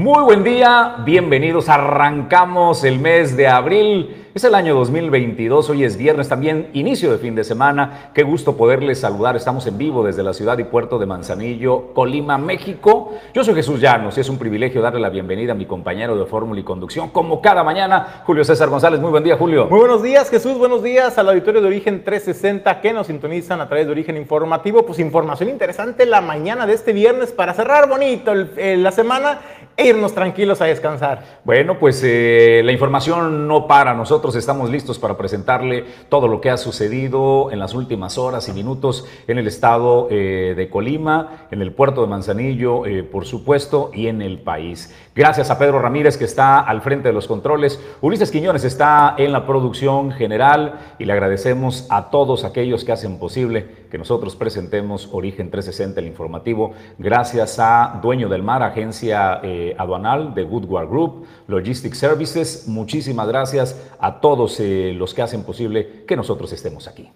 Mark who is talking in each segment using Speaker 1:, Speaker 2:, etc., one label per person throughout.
Speaker 1: Muy buen día, bienvenidos. Arrancamos el mes de abril es el año 2022, hoy es viernes, también inicio de fin de semana. Qué gusto poderles saludar. Estamos en vivo desde la ciudad y puerto de Manzanillo, Colima, México. Yo soy Jesús Llanos y es un privilegio darle la bienvenida a mi compañero de fórmula y conducción, como cada mañana, Julio César González. Muy buen día, Julio.
Speaker 2: Muy buenos días, Jesús. Buenos días al auditorio de Origen 360 que nos sintonizan a través de Origen Informativo. Pues información interesante la mañana de este viernes para cerrar bonito la semana irnos tranquilos a descansar.
Speaker 1: Bueno, pues eh, la información no para nosotros nosotros estamos listos para presentarle todo lo que ha sucedido en las últimas horas y minutos en el estado eh, de Colima, en el puerto de Manzanillo, eh, por supuesto, y en el país. Gracias a Pedro Ramírez que está al frente de los controles. Ulises Quiñones está en la producción general y le agradecemos a todos aquellos que hacen posible que nosotros presentemos Origen 360, el informativo. Gracias a Dueño del Mar, agencia eh, aduanal de Goodward Group, Logistic Services. Muchísimas gracias a todos eh, los que hacen posible que nosotros estemos aquí.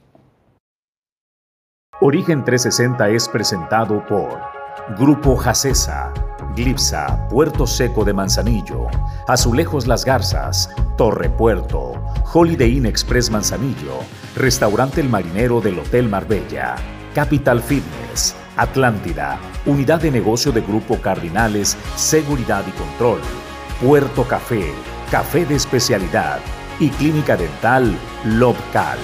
Speaker 3: Origen 360 es presentado por Grupo Jacesa, Glipsa, Puerto Seco de Manzanillo, Azulejos Las Garzas, Torre Puerto, Holiday Inn Express Manzanillo, Restaurante El Marinero del Hotel Marbella, Capital Fitness, Atlántida, Unidad de Negocio de Grupo Cardinales, Seguridad y Control, Puerto Café, Café de Especialidad, y Clínica Dental Lobcal.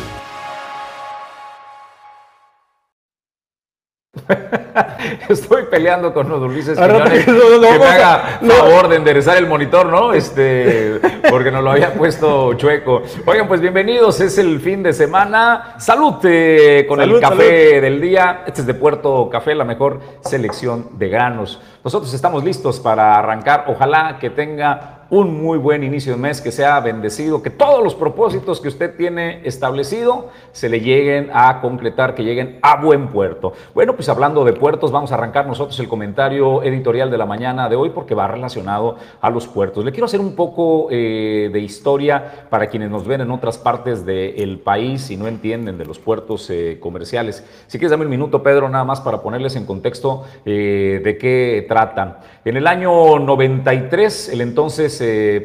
Speaker 1: Estoy peleando con los Ulises Quiñones que me haga favor de enderezar el monitor, ¿no? Este, porque nos lo había puesto chueco. Oigan, pues bienvenidos, es el fin de semana. Salud eh, con el café del día. Este es de Puerto Café, la mejor selección de granos. Nosotros estamos listos para arrancar. Ojalá que tenga un muy buen inicio de mes, que sea bendecido, que todos los propósitos que usted tiene establecido se le lleguen a concretar, que lleguen a buen puerto. Bueno, pues hablando de puertos, vamos a arrancar nosotros el comentario editorial de la mañana de hoy porque va relacionado a los puertos. Le quiero hacer un poco eh, de historia para quienes nos ven en otras partes del país y no entienden de los puertos eh, comerciales. Si quieres, dame un minuto, Pedro, nada más para ponerles en contexto eh, de qué tratan. En el año 93, el entonces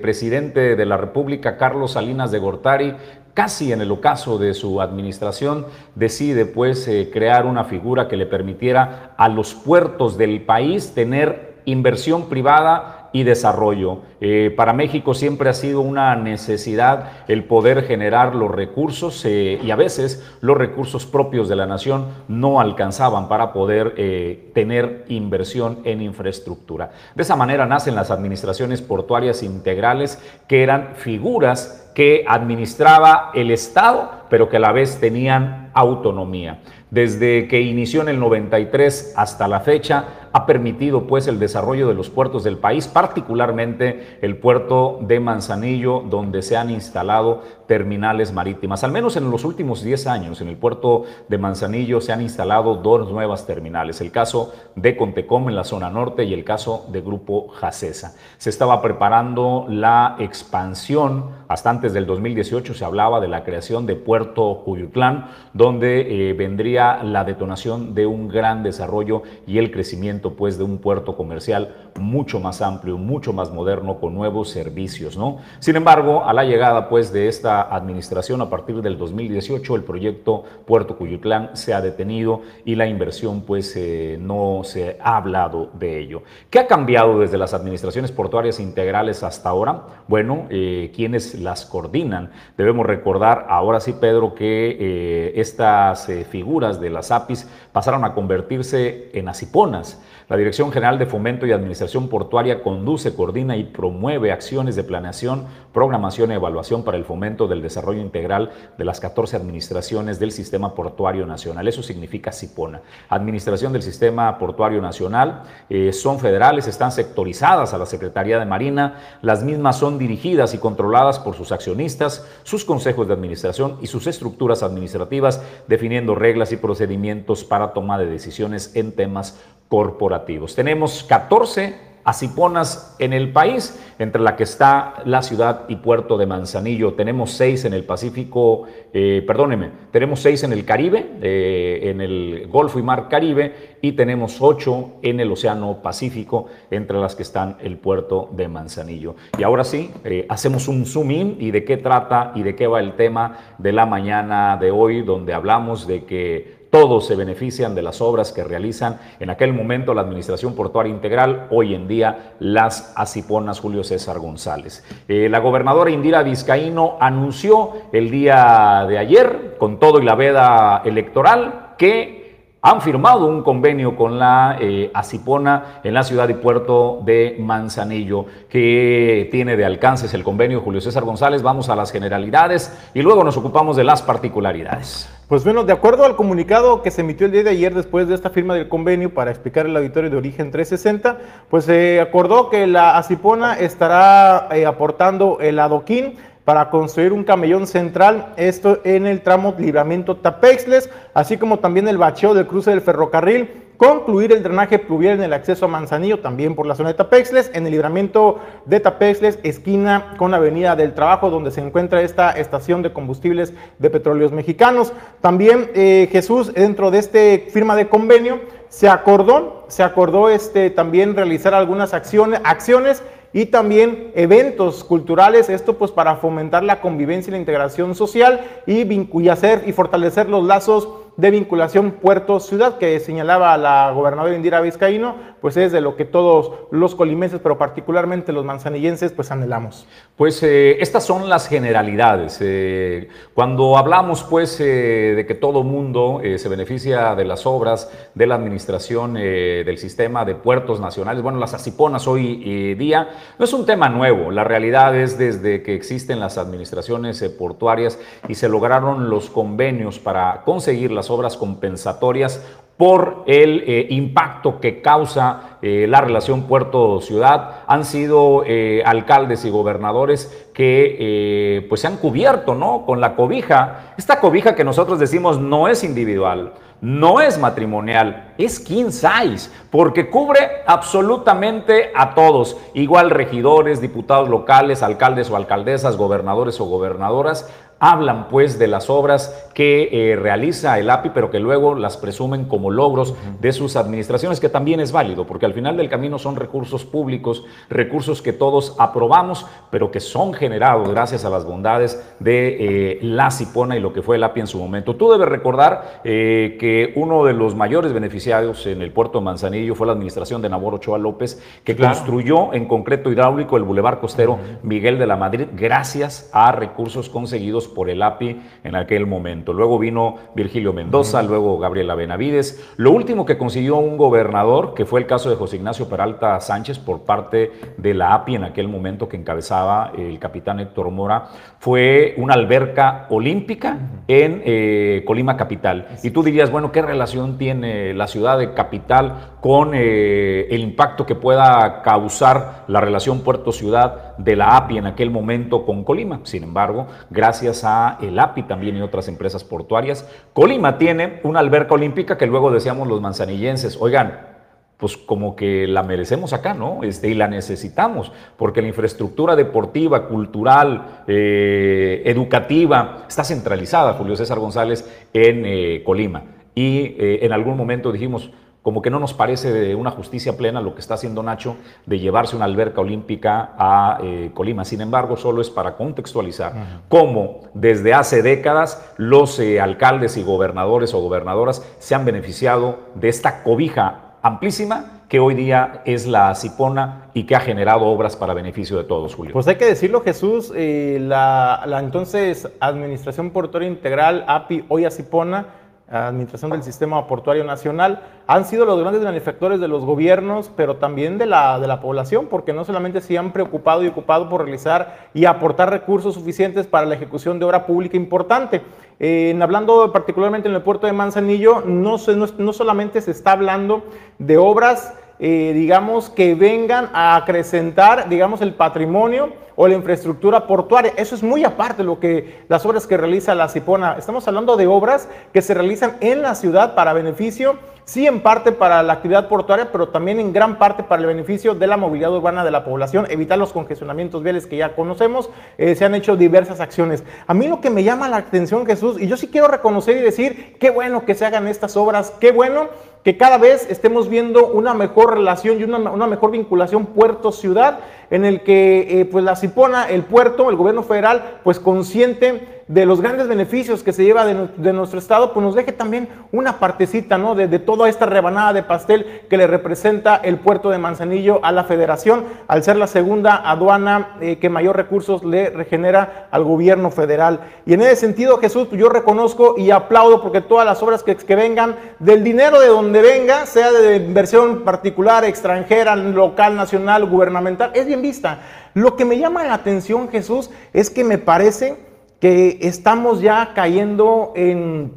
Speaker 1: presidente de la República, Carlos Salinas de Gortari, casi en el ocaso de su administración, decide pues eh, crear una figura que le permitiera a los puertos del país tener inversión privada y desarrollo. Eh, para México siempre ha sido una necesidad el poder generar los recursos eh, y a veces los recursos propios de la nación no alcanzaban para poder eh, tener inversión en infraestructura. De esa manera nacen las administraciones portuarias integrales que eran figuras que administraba el Estado, pero que a la vez tenían autonomía. Desde que inició en el 93 hasta la fecha, ha permitido pues el desarrollo de los puertos del país, particularmente el puerto de Manzanillo, donde se han instalado terminales marítimas. Al menos en los últimos 10 años, en el puerto de Manzanillo se han instalado dos nuevas terminales, el caso de Contecom en la zona norte y el caso de Grupo Jacesa. Se estaba preparando la expansión, hasta antes del 2018 se hablaba de la creación de Puerto Cuyutlán, donde eh, vendría la detonación de un gran desarrollo y el crecimiento pues de un puerto comercial mucho más amplio, mucho más moderno, con nuevos servicios, ¿no? Sin embargo, a la llegada pues de esta administración a partir del 2018, el proyecto Puerto Cuyutlán se ha detenido y la inversión pues eh, no se ha hablado de ello. ¿Qué ha cambiado desde las administraciones portuarias integrales hasta ahora? Bueno, eh, quienes las coordinan. Debemos recordar ahora sí, Pedro, que eh, estas figuras de las APIs pasaron a convertirse en asiponas La Dirección General de Fomento y Administración Portuaria conduce, coordina y promueve acciones de planeación, programación y evaluación para el fomento del desarrollo integral de las 14 administraciones del Sistema Portuario Nacional. Eso significa CIPONA. Administración del Sistema Portuario Nacional eh, son federales, están sectorizadas a la Secretaría de Marina, las mismas son dirigidas y controladas por sus accionistas, sus consejos de administración y sus estructuras administrativas, definiendo reglas y procedimientos para toma de decisiones en temas corporativos. Tenemos 14 asiponas en el país, entre la que está la ciudad y puerto de Manzanillo. Tenemos seis en el Pacífico, eh, perdóneme, tenemos seis en el Caribe, eh, en el Golfo y Mar Caribe, y tenemos ocho en el Océano Pacífico, entre las que están el puerto de Manzanillo. Y ahora sí, eh, hacemos un zoom in y de qué trata y de qué va el tema de la mañana de hoy, donde hablamos de que todos se benefician de las obras que realizan en aquel momento la Administración Portuaria Integral, hoy en día las Asiponas Julio César González. Eh, la gobernadora Indira Vizcaíno anunció el día de ayer, con todo y la veda electoral, que han firmado un convenio con la eh, en la ciudad y puerto de Manzanillo, que tiene de alcances el convenio Julio César González. Vamos a las generalidades y luego nos ocupamos de las particularidades.
Speaker 2: Pues bueno, de acuerdo al comunicado que se emitió el día de ayer después de esta firma del convenio para explicar el auditorio de origen 360, pues se acordó que la Acipona estará eh, aportando el adoquín para construir un camellón central, esto en el tramo Libramiento Tapexles, así como también el bacheo del cruce del ferrocarril, concluir el drenaje pluvial en el acceso a Manzanillo, también por la zona de Tapexles, en el libramiento de Tapexles, esquina con la Avenida del Trabajo, donde se encuentra esta estación de combustibles de petróleos mexicanos. También eh, Jesús, dentro de este firma de convenio, se acordó, se acordó este, también realizar algunas acciones, acciones y también eventos culturales, esto pues para fomentar la convivencia y la integración social y, y hacer y fortalecer los lazos de vinculación puerto-ciudad que señalaba la gobernadora Indira Vizcaíno, pues es de lo que todos los colimenses, pero particularmente los manzanillenses, pues anhelamos.
Speaker 1: Pues eh, estas son las generalidades. Eh, cuando hablamos pues eh, de que todo mundo se beneficia de las obras de la administración del sistema de puertos nacionales, bueno, las asiponas hoy día, no es un tema nuevo. La realidad es desde que existen las administraciones portuarias y se lograron los convenios para conseguir las obras compensatorias por el eh, impacto que causa eh, la relación puerto-ciudad. Han sido eh, alcaldes y gobernadores que pues se han cubierto ¿no? con la cobija. Esta cobija que nosotros decimos no es individual, no es matrimonial, es king size, porque cubre absolutamente a todos, igual regidores, diputados locales, alcaldes o alcaldesas, gobernadores o gobernadoras, hablan pues de las obras que eh, realiza el API, pero que luego las presumen como logros de sus administraciones, que también es válido, porque al final del camino son recursos públicos, recursos que todos aprobamos, pero que son generados gracias a las bondades de eh, la Cipona y lo que fue el API en su momento. Tú debes recordar eh, que uno de los mayores beneficiarios en el puerto de Manzanillo fue la administración de Nabor Ochoa López, que construyó en concreto hidráulico el bulevar costero Miguel de la Madrid, gracias a recursos conseguidos por el API en aquel momento. Luego vino Virgilio Mendoza, luego Gabriela Benavides. Lo último que consiguió un gobernador, que fue el caso de José Ignacio Peralta Sánchez por parte de la API en aquel momento que encabezaba el capitán Héctor Mora, fue una alberca olímpica en eh, Colima Capital. Y tú dirías, bueno, ¿qué relación tiene la ciudad de Capital con eh, el impacto que pueda causar la relación puerto-ciudad de la API en aquel momento con Colima? Sin embargo, gracias a el API también y otras empresas portuarias. Colima tiene una alberca olímpica que luego decíamos los manzanillenses, oigan, pues como que la merecemos acá, ¿no? Este, y la necesitamos, porque la infraestructura deportiva, cultural, eh, educativa, está centralizada, Julio César González, en eh, Colima. Y eh, en algún momento dijimos, como que no nos parece de una justicia plena lo que está haciendo Nacho de llevarse una alberca olímpica a eh, Colima. Sin embargo, solo es para contextualizar cómo desde hace décadas los eh, alcaldes y gobernadores o gobernadoras se han beneficiado de esta cobija amplísima que hoy día es la Cipona y que ha generado obras para beneficio de todos, Julio.
Speaker 2: Pues hay que decirlo, Jesús, eh, la, entonces Administración Portuaria Integral, API, hoy a Cipona, Administración del Sistema Portuario Nacional, han sido los grandes benefactores de los gobiernos, pero también de la, de la población, porque no solamente se han preocupado y ocupado por realizar y aportar recursos suficientes para la ejecución de obra pública importante. en hablando particularmente en el puerto de Manzanillo, no, no solamente se está hablando de obras eh, digamos, que vengan a acrecentar, digamos, el patrimonio o la infraestructura portuaria. Eso es muy aparte de lo que las obras que realiza la Cipona. Estamos hablando de obras que se realizan en la ciudad para beneficio, sí en parte para la actividad portuaria, pero también en gran parte para el beneficio de la movilidad urbana de la población, evitar los congestionamientos viales que ya conocemos. Eh, se han hecho diversas acciones. A mí lo que me llama la atención, Jesús, y yo sí quiero reconocer y decir, qué bueno que se hagan estas obras, qué bueno que cada vez estemos viendo una mejor relación y una, mejor vinculación puerto-ciudad, en el que eh, pues la Cipona, el puerto, el gobierno federal, pues consciente de los grandes beneficios que se lleva de, nuestro Estado, pues nos deje también una partecita, ¿no? De, toda esta rebanada de pastel que le representa el puerto de Manzanillo a la Federación, al ser la segunda aduana eh, que mayor recursos le regenera al gobierno federal. Y en ese sentido, Jesús, yo reconozco y aplaudo porque todas las obras que, que vengan del dinero de donde venga, sea de inversión particular, extranjera, local, nacional, gubernamental, es bien vista. Lo que me llama la atención, Jesús, es que me parece que estamos ya cayendo en,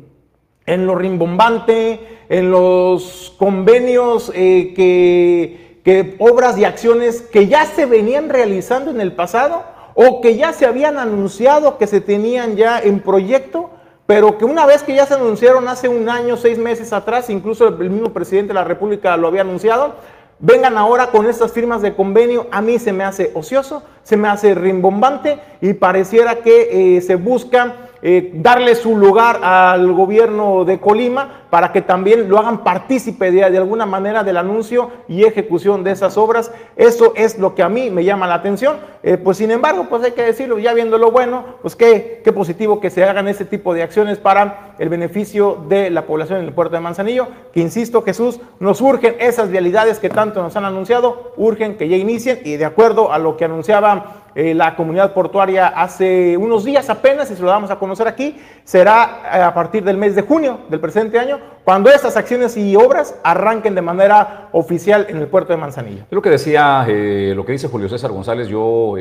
Speaker 2: en lo rimbombante, en los convenios eh, que, que obras y acciones que ya se venían realizando en el pasado o que ya se habían anunciado que se tenían ya en proyecto, pero que una vez que ya se anunciaron hace un año, seis meses atrás, incluso el mismo presidente de la República lo había anunciado, vengan ahora con estas firmas de convenio, a mí se me hace ocioso, se me hace rimbombante y pareciera que eh, se busca eh, darle su lugar al gobierno de Colima para que también lo hagan partícipe de, alguna manera del anuncio y ejecución de esas obras. Eso es lo que a mí me llama la atención. Eh, pues sin embargo, pues hay que decirlo, ya viendo lo bueno, pues qué, qué positivo que se hagan ese tipo de acciones para el beneficio de la población en el puerto de Manzanillo, que insisto, Jesús, nos urgen esas vialidades que tanto nos han anunciado, urgen que ya inicien y de acuerdo a lo que anunciaba eh, la comunidad portuaria hace unos días apenas, y se lo vamos a conocer aquí, será eh, a partir del mes de junio del presente año, cuando estas acciones y obras arranquen de manera oficial en el puerto de Manzanillo.
Speaker 1: Lo que decía, eh, lo que dice Julio César González, yo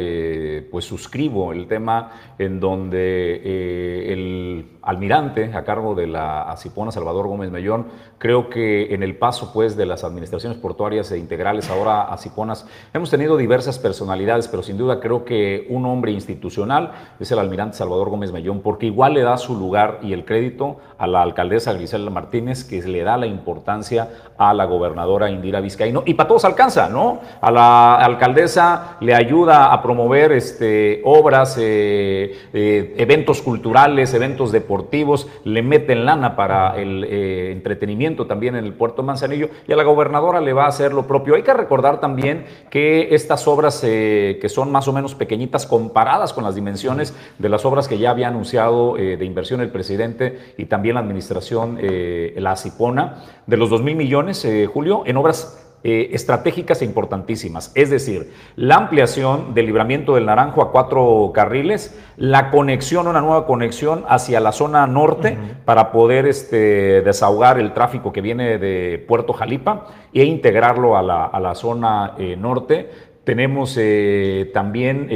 Speaker 1: pues suscribo el tema en donde el almirante a cargo de la Acipona, Salvador Gómez Mellón, creo que en el paso pues de las administraciones portuarias e integrales ahora a Ciponas, hemos tenido diversas personalidades, pero sin duda creo que un hombre institucional es el almirante Salvador Gómez Mellón, porque igual le da su lugar y el crédito a la alcaldesa Grisela Martínez, que le da la importancia a la gobernadora Indira Vizcaíno, y para todos alcanza, ¿no? A la alcaldesa le ayuda a promover este, obras, eh, eh, eventos culturales, eventos deportivos, le meten lana para el eh, entretenimiento también en el puerto Manzanillo y a la gobernadora le va a hacer lo propio. Hay que recordar también que estas obras que son más o menos pequeñitas comparadas con las dimensiones de las obras que ya había anunciado de inversión el presidente y también la administración, la Cipona, de los 2 mil millones, Julio, en obras eh, estratégicas e importantísimas. Es decir, la ampliación del libramiento del Naranjo a cuatro carriles, la conexión, una nueva conexión hacia la zona norte para poder este, desahogar el tráfico que viene de Puerto Jalipa e integrarlo a la, zona eh, norte. Tenemos eh, también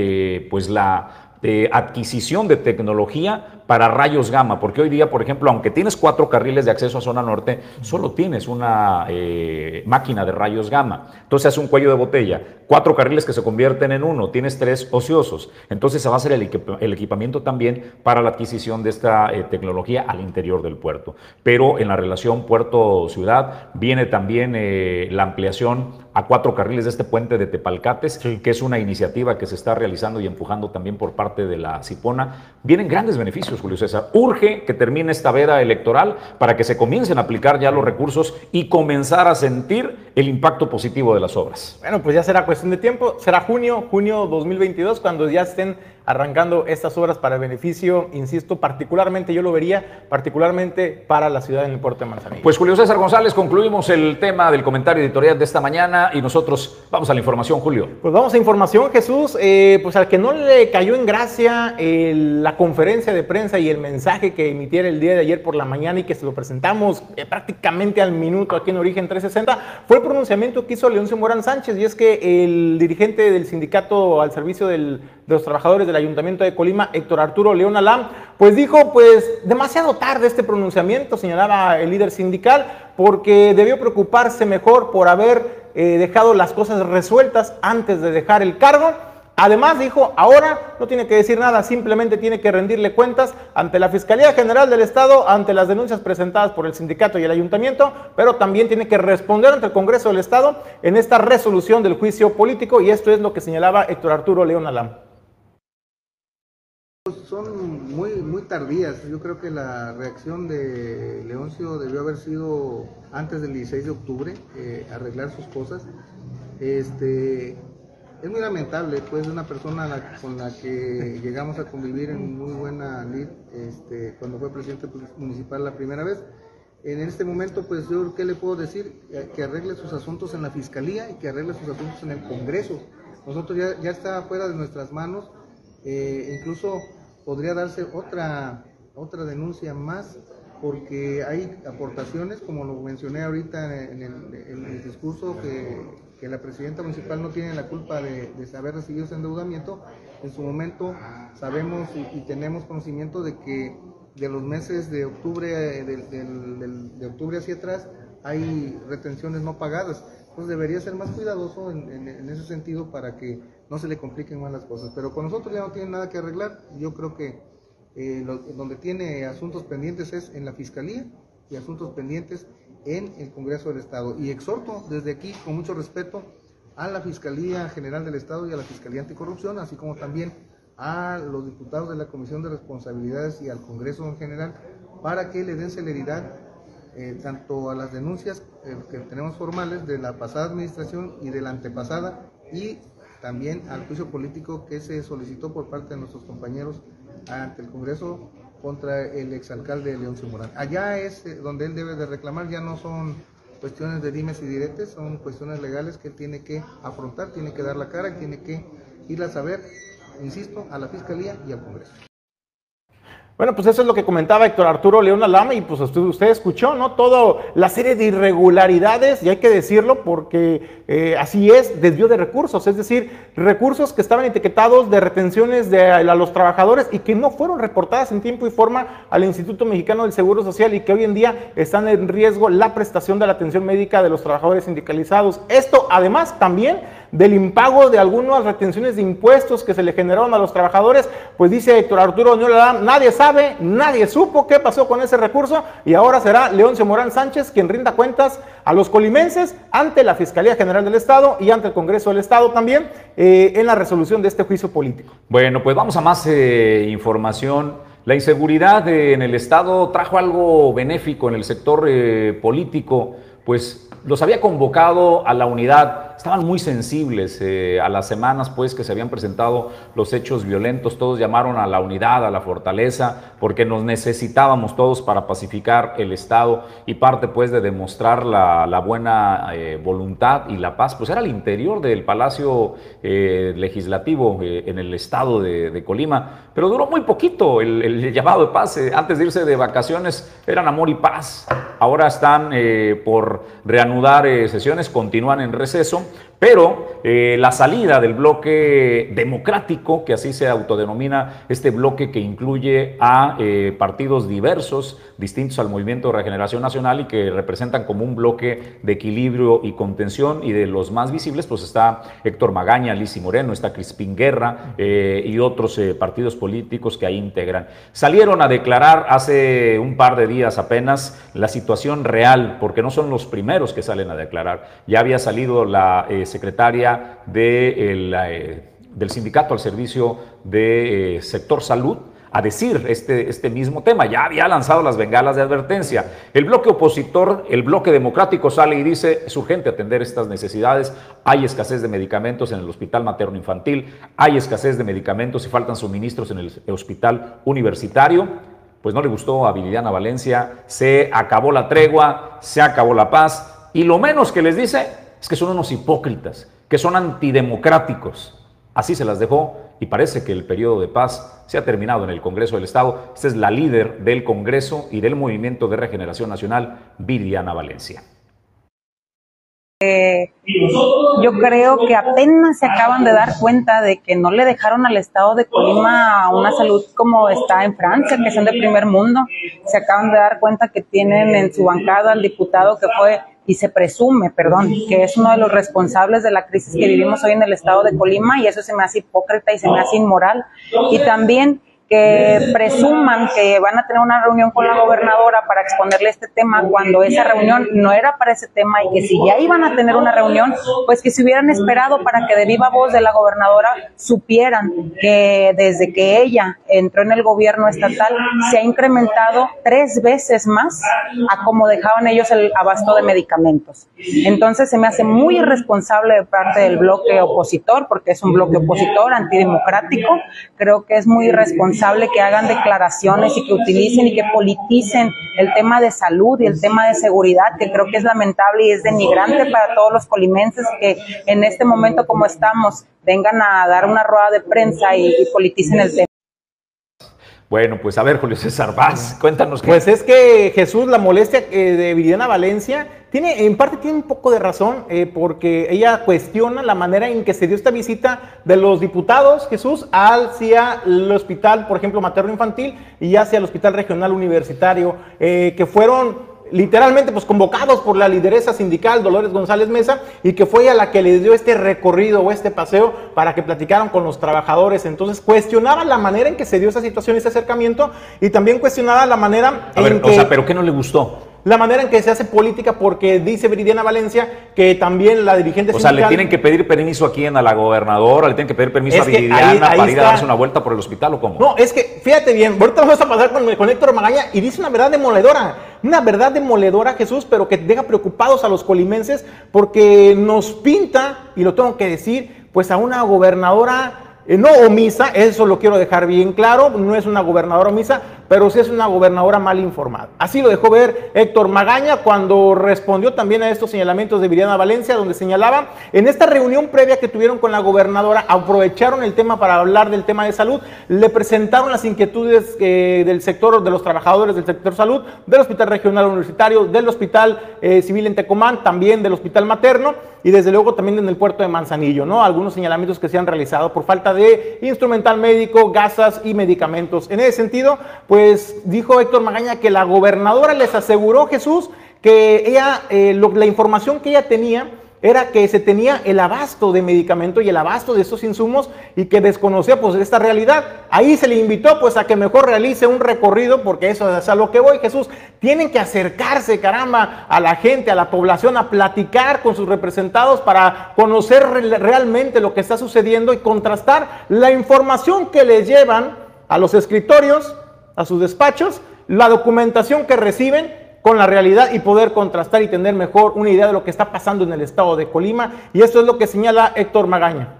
Speaker 1: pues la adquisición de tecnología para rayos gamma, porque hoy día, por ejemplo, aunque tienes cuatro carriles de acceso a zona norte, solo tienes una eh, máquina de rayos gamma. Entonces hace un cuello de botella, cuatro carriles que se convierten en uno, tienes tres ociosos. Entonces se va a hacer el, equipamiento también para la adquisición de esta eh, tecnología al interior del puerto. Pero en la relación puerto-ciudad viene también eh, la ampliación a cuatro carriles de este puente de Tepalcates, que es una iniciativa que se está realizando y empujando también por parte de la Cipona. Vienen grandes beneficios Julio César. Urge que termine esta veda electoral para que se comiencen a aplicar ya los recursos y comenzar a sentir el impacto positivo de las obras.
Speaker 2: Bueno, pues ya será cuestión de tiempo. Será junio, junio 2022, cuando ya estén arrancando estas obras para el beneficio, insisto, particularmente yo lo vería, particularmente para la ciudad en el puerto de Manzanillo.
Speaker 1: Pues Julio César González, concluimos el tema del comentario editorial de esta mañana y nosotros vamos a la información, Julio.
Speaker 2: Pues vamos a información, Jesús. Eh, pues al que no le cayó en gracia la conferencia de prensa y el mensaje que emitiera el día de ayer por la mañana y que se lo presentamos eh, prácticamente al minuto aquí en Origen 360, fue el pronunciamiento que hizo Leoncio Morán Sánchez y es que el dirigente del sindicato al servicio de los trabajadores del Ayuntamiento de Colima, Héctor Arturo León Alam, pues dijo, pues demasiado tarde este pronunciamiento, señalaba el líder sindical, porque debió preocuparse mejor por haber eh, dejado las cosas resueltas antes de dejar el cargo. Además dijo, ahora no tiene que decir nada, simplemente tiene que rendirle cuentas ante la Fiscalía General del Estado, ante las denuncias presentadas por el sindicato y el ayuntamiento, pero también tiene que responder ante el Congreso del Estado en esta resolución del juicio político y esto es lo que señalaba Héctor Arturo León Alam.
Speaker 4: Son muy, muy tardías. Yo creo que la reacción de Leoncio debió haber sido antes del 16 de octubre, eh, arreglar sus cosas. Este, es muy lamentable, pues, una persona con la que llegamos a convivir en muy buena lid este, cuando fue presidente municipal la primera vez. En este momento, pues, yo, ¿qué le puedo decir? Que arregle sus asuntos en la fiscalía y que arregle sus asuntos en el Congreso. Nosotros ya, ya está fuera de nuestras manos, eh, incluso podría darse otra, otra denuncia más porque hay aportaciones, como lo mencioné ahorita en el, discurso, que, la presidenta municipal no tiene la culpa de, haber recibido ese endeudamiento. En su momento sabemos y, tenemos conocimiento de que de los meses de octubre, de, octubre hacia atrás hay retenciones no pagadas. Entonces debería ser más cuidadoso en, en, ese sentido para que no se le compliquen más las cosas. Pero con nosotros ya no tiene nada que arreglar. Yo creo que eh, donde tiene asuntos pendientes es en la Fiscalía y asuntos pendientes en el Congreso del Estado. Y exhorto desde aquí, con mucho respeto, a la Fiscalía General del Estado y a la Fiscalía Anticorrupción, así como también a los diputados de la Comisión de Responsabilidades y al Congreso en general, para que le den celeridad eh, tanto a las denuncias eh, que tenemos formales de la pasada administración y de la antepasada y también al juicio político que se solicitó por parte de nuestros compañeros ante el Congreso contra el exalcalde Leoncio Morán. Allá es eh, donde él debe de reclamar, ya no son cuestiones de dimes y diretes, son cuestiones legales que él tiene que afrontar, tiene que dar la cara tiene que ir a saber, insisto, a la Fiscalía y al Congreso.
Speaker 2: Bueno, pues eso es lo que comentaba Héctor Arturo León Alama y pues usted, escuchó, ¿no? Toda la serie de irregularidades, y hay que decirlo porque eh, así es, desvío de recursos, es decir, recursos que estaban etiquetados de retenciones de a los trabajadores y que no fueron reportadas en tiempo y forma al Instituto Mexicano del Seguro Social y que hoy en día están en riesgo la prestación de la atención médica de los trabajadores sindicalizados. Esto además también del impago de algunas retenciones de impuestos que se le generaron a los trabajadores, pues dice Héctor Arturo León, nadie sabe, nadie supo qué pasó con ese recurso y ahora será Leoncio Morán Sánchez quien rinda cuentas a los colimenses ante la Fiscalía General del Estado y ante el Congreso del Estado también eh, en la resolución de este juicio político.
Speaker 1: Bueno, pues vamos a más eh, información. La inseguridad eh, en el Estado trajo algo benéfico en el sector político, pues los había convocado a la unidad. Estaban muy sensibles eh, a las semanas pues que se habían presentado los hechos violentos, todos llamaron a la unidad, a la fortaleza, porque nos necesitábamos todos para pacificar el Estado y parte pues de demostrar la, buena eh, voluntad y la paz, pues era el interior del Palacio eh, Legislativo en el Estado de, Colima, pero duró muy poquito el, llamado de paz, antes de irse de vacaciones eran amor y paz, ahora están por reanudar sesiones, continúan en receso pero eh, la salida del bloque democrático, que así se autodenomina este bloque que incluye a eh, partidos diversos, distintos al Movimiento de Regeneración Nacional y que representan como un bloque de equilibrio y contención, y de los más visibles, pues está Héctor Magaña, Lisi Moreno, está Crispín Guerra eh, y otros partidos políticos que ahí integran. Salieron a declarar hace un par de días apenas la situación real, porque no son los primeros que salen a declarar. Ya había salido la secretaria eh, del sindicato al servicio de, eh, sector salud a decir este, este mismo tema. Ya había lanzado las bengalas de advertencia. El bloque opositor, el bloque democrático sale y dice, es urgente atender estas necesidades. Hay escasez de medicamentos en el hospital materno infantil, hay escasez de medicamentos y faltan suministros en el hospital universitario. Pues no le gustó a Valencia, se acabó la tregua, se acabó la paz y lo menos que les dice es que son unos hipócritas, que son antidemocráticos. Así se las dejó y parece que el periodo de paz se ha terminado en el Congreso del Estado. Esta es la líder del Congreso y del Movimiento de Regeneración Nacional, Viridiana Valencia.
Speaker 5: Eh, yo creo que apenas se acaban de dar cuenta de que no le dejaron al Estado de Colima una salud como está en Francia, que son de primer mundo. Se acaban de dar cuenta que tienen en su bancada al diputado que fue y se presume, perdón, que es uno de los responsables de la crisis que vivimos hoy en el estado de Colima y eso se me hace hipócrita y se me hace inmoral. Y también que presuman que van a tener una reunión con la gobernadora para exponerle este tema cuando esa reunión no era para ese tema y que si ya iban a tener una reunión, pues que se hubieran esperado para que de viva voz de la gobernadora supieran que desde que ella entró en el gobierno estatal se ha incrementado tres veces más a como dejaban ellos el abasto de medicamentos. Entonces se me hace muy irresponsable de parte del bloque opositor, porque es un bloque opositor antidemocrático, creo que es muy irresponsable que hagan declaraciones y que utilicen y que politicen el tema de salud y el tema de seguridad, que creo que es lamentable y es denigrante para todos los colimenses que en este momento como estamos vengan a dar una rueda de prensa y, politicen el tema.
Speaker 1: Bueno, pues a ver, Julio César Vaz, cuéntanos.
Speaker 2: Qué. Pues es que Jesús, la molestia eh, de Viridiana Valencia, tiene, en parte tiene un poco de razón, eh, porque ella cuestiona la manera en que se dio esta visita de los diputados, Jesús, hacia el hospital, por ejemplo, materno infantil y hacia el hospital regional universitario, eh, que fueron literalmente pues convocados por la lideresa sindical Dolores González Mesa y que fue a la que les dio este recorrido o este paseo para que platicaran con los trabajadores. Entonces cuestionaba la manera en que se dio esa situación, ese acercamiento y también cuestionaba la manera
Speaker 1: a ver, O sea, ¿pero qué no le gustó?
Speaker 2: La manera en que se hace política, porque dice Viridiana Valencia que también la dirigente
Speaker 1: O sea, le tienen que pedir permiso aquí a la gobernadora, le tienen que pedir permiso a Viridiana para ir a darse una vuelta por el hospital o cómo.
Speaker 2: No, es que fíjate bien, ahorita vamos a pasar con, con Héctor Magaña y dice una verdad demoledora, una verdad demoledora, Jesús, pero que deja preocupados a los colimenses porque nos pinta, y lo tengo que decir, pues a una gobernadora eh, no omisa, eso lo quiero dejar bien claro, no es una gobernadora omisa, pero sí es una gobernadora mal informada. Así lo dejó ver Héctor Magaña cuando respondió también a estos señalamientos de Viriana Valencia, donde señalaba, en esta reunión previa que tuvieron con la gobernadora, aprovecharon el tema para hablar del tema de salud, le presentaron las inquietudes eh, del sector, de los trabajadores del sector salud, del Hospital Regional Universitario, del Hospital eh, Civil en Tecomán, también del Hospital Materno, y desde luego también en el puerto de Manzanillo, ¿no? Algunos señalamientos que se han realizado por falta de instrumental médico, gasas y medicamentos. En ese sentido, pues dijo Héctor Magaña que la gobernadora les aseguró, Jesús, que ella, eh, la información que ella tenía era que se tenía el abasto de medicamento y el abasto de esos insumos y que desconocía pues esta realidad. Ahí se le invitó pues a que mejor realice un recorrido porque eso es a lo que voy, Jesús. Tienen que acercarse, caramba, a la gente, a la población, a platicar con sus representados para conocer realmente lo que está sucediendo y contrastar la información que les llevan a los escritorios, a sus despachos, la documentación que reciben con la realidad y poder contrastar y tener mejor una idea de lo que está pasando en el estado de Colima. Y esto es lo que señala Héctor Magaña.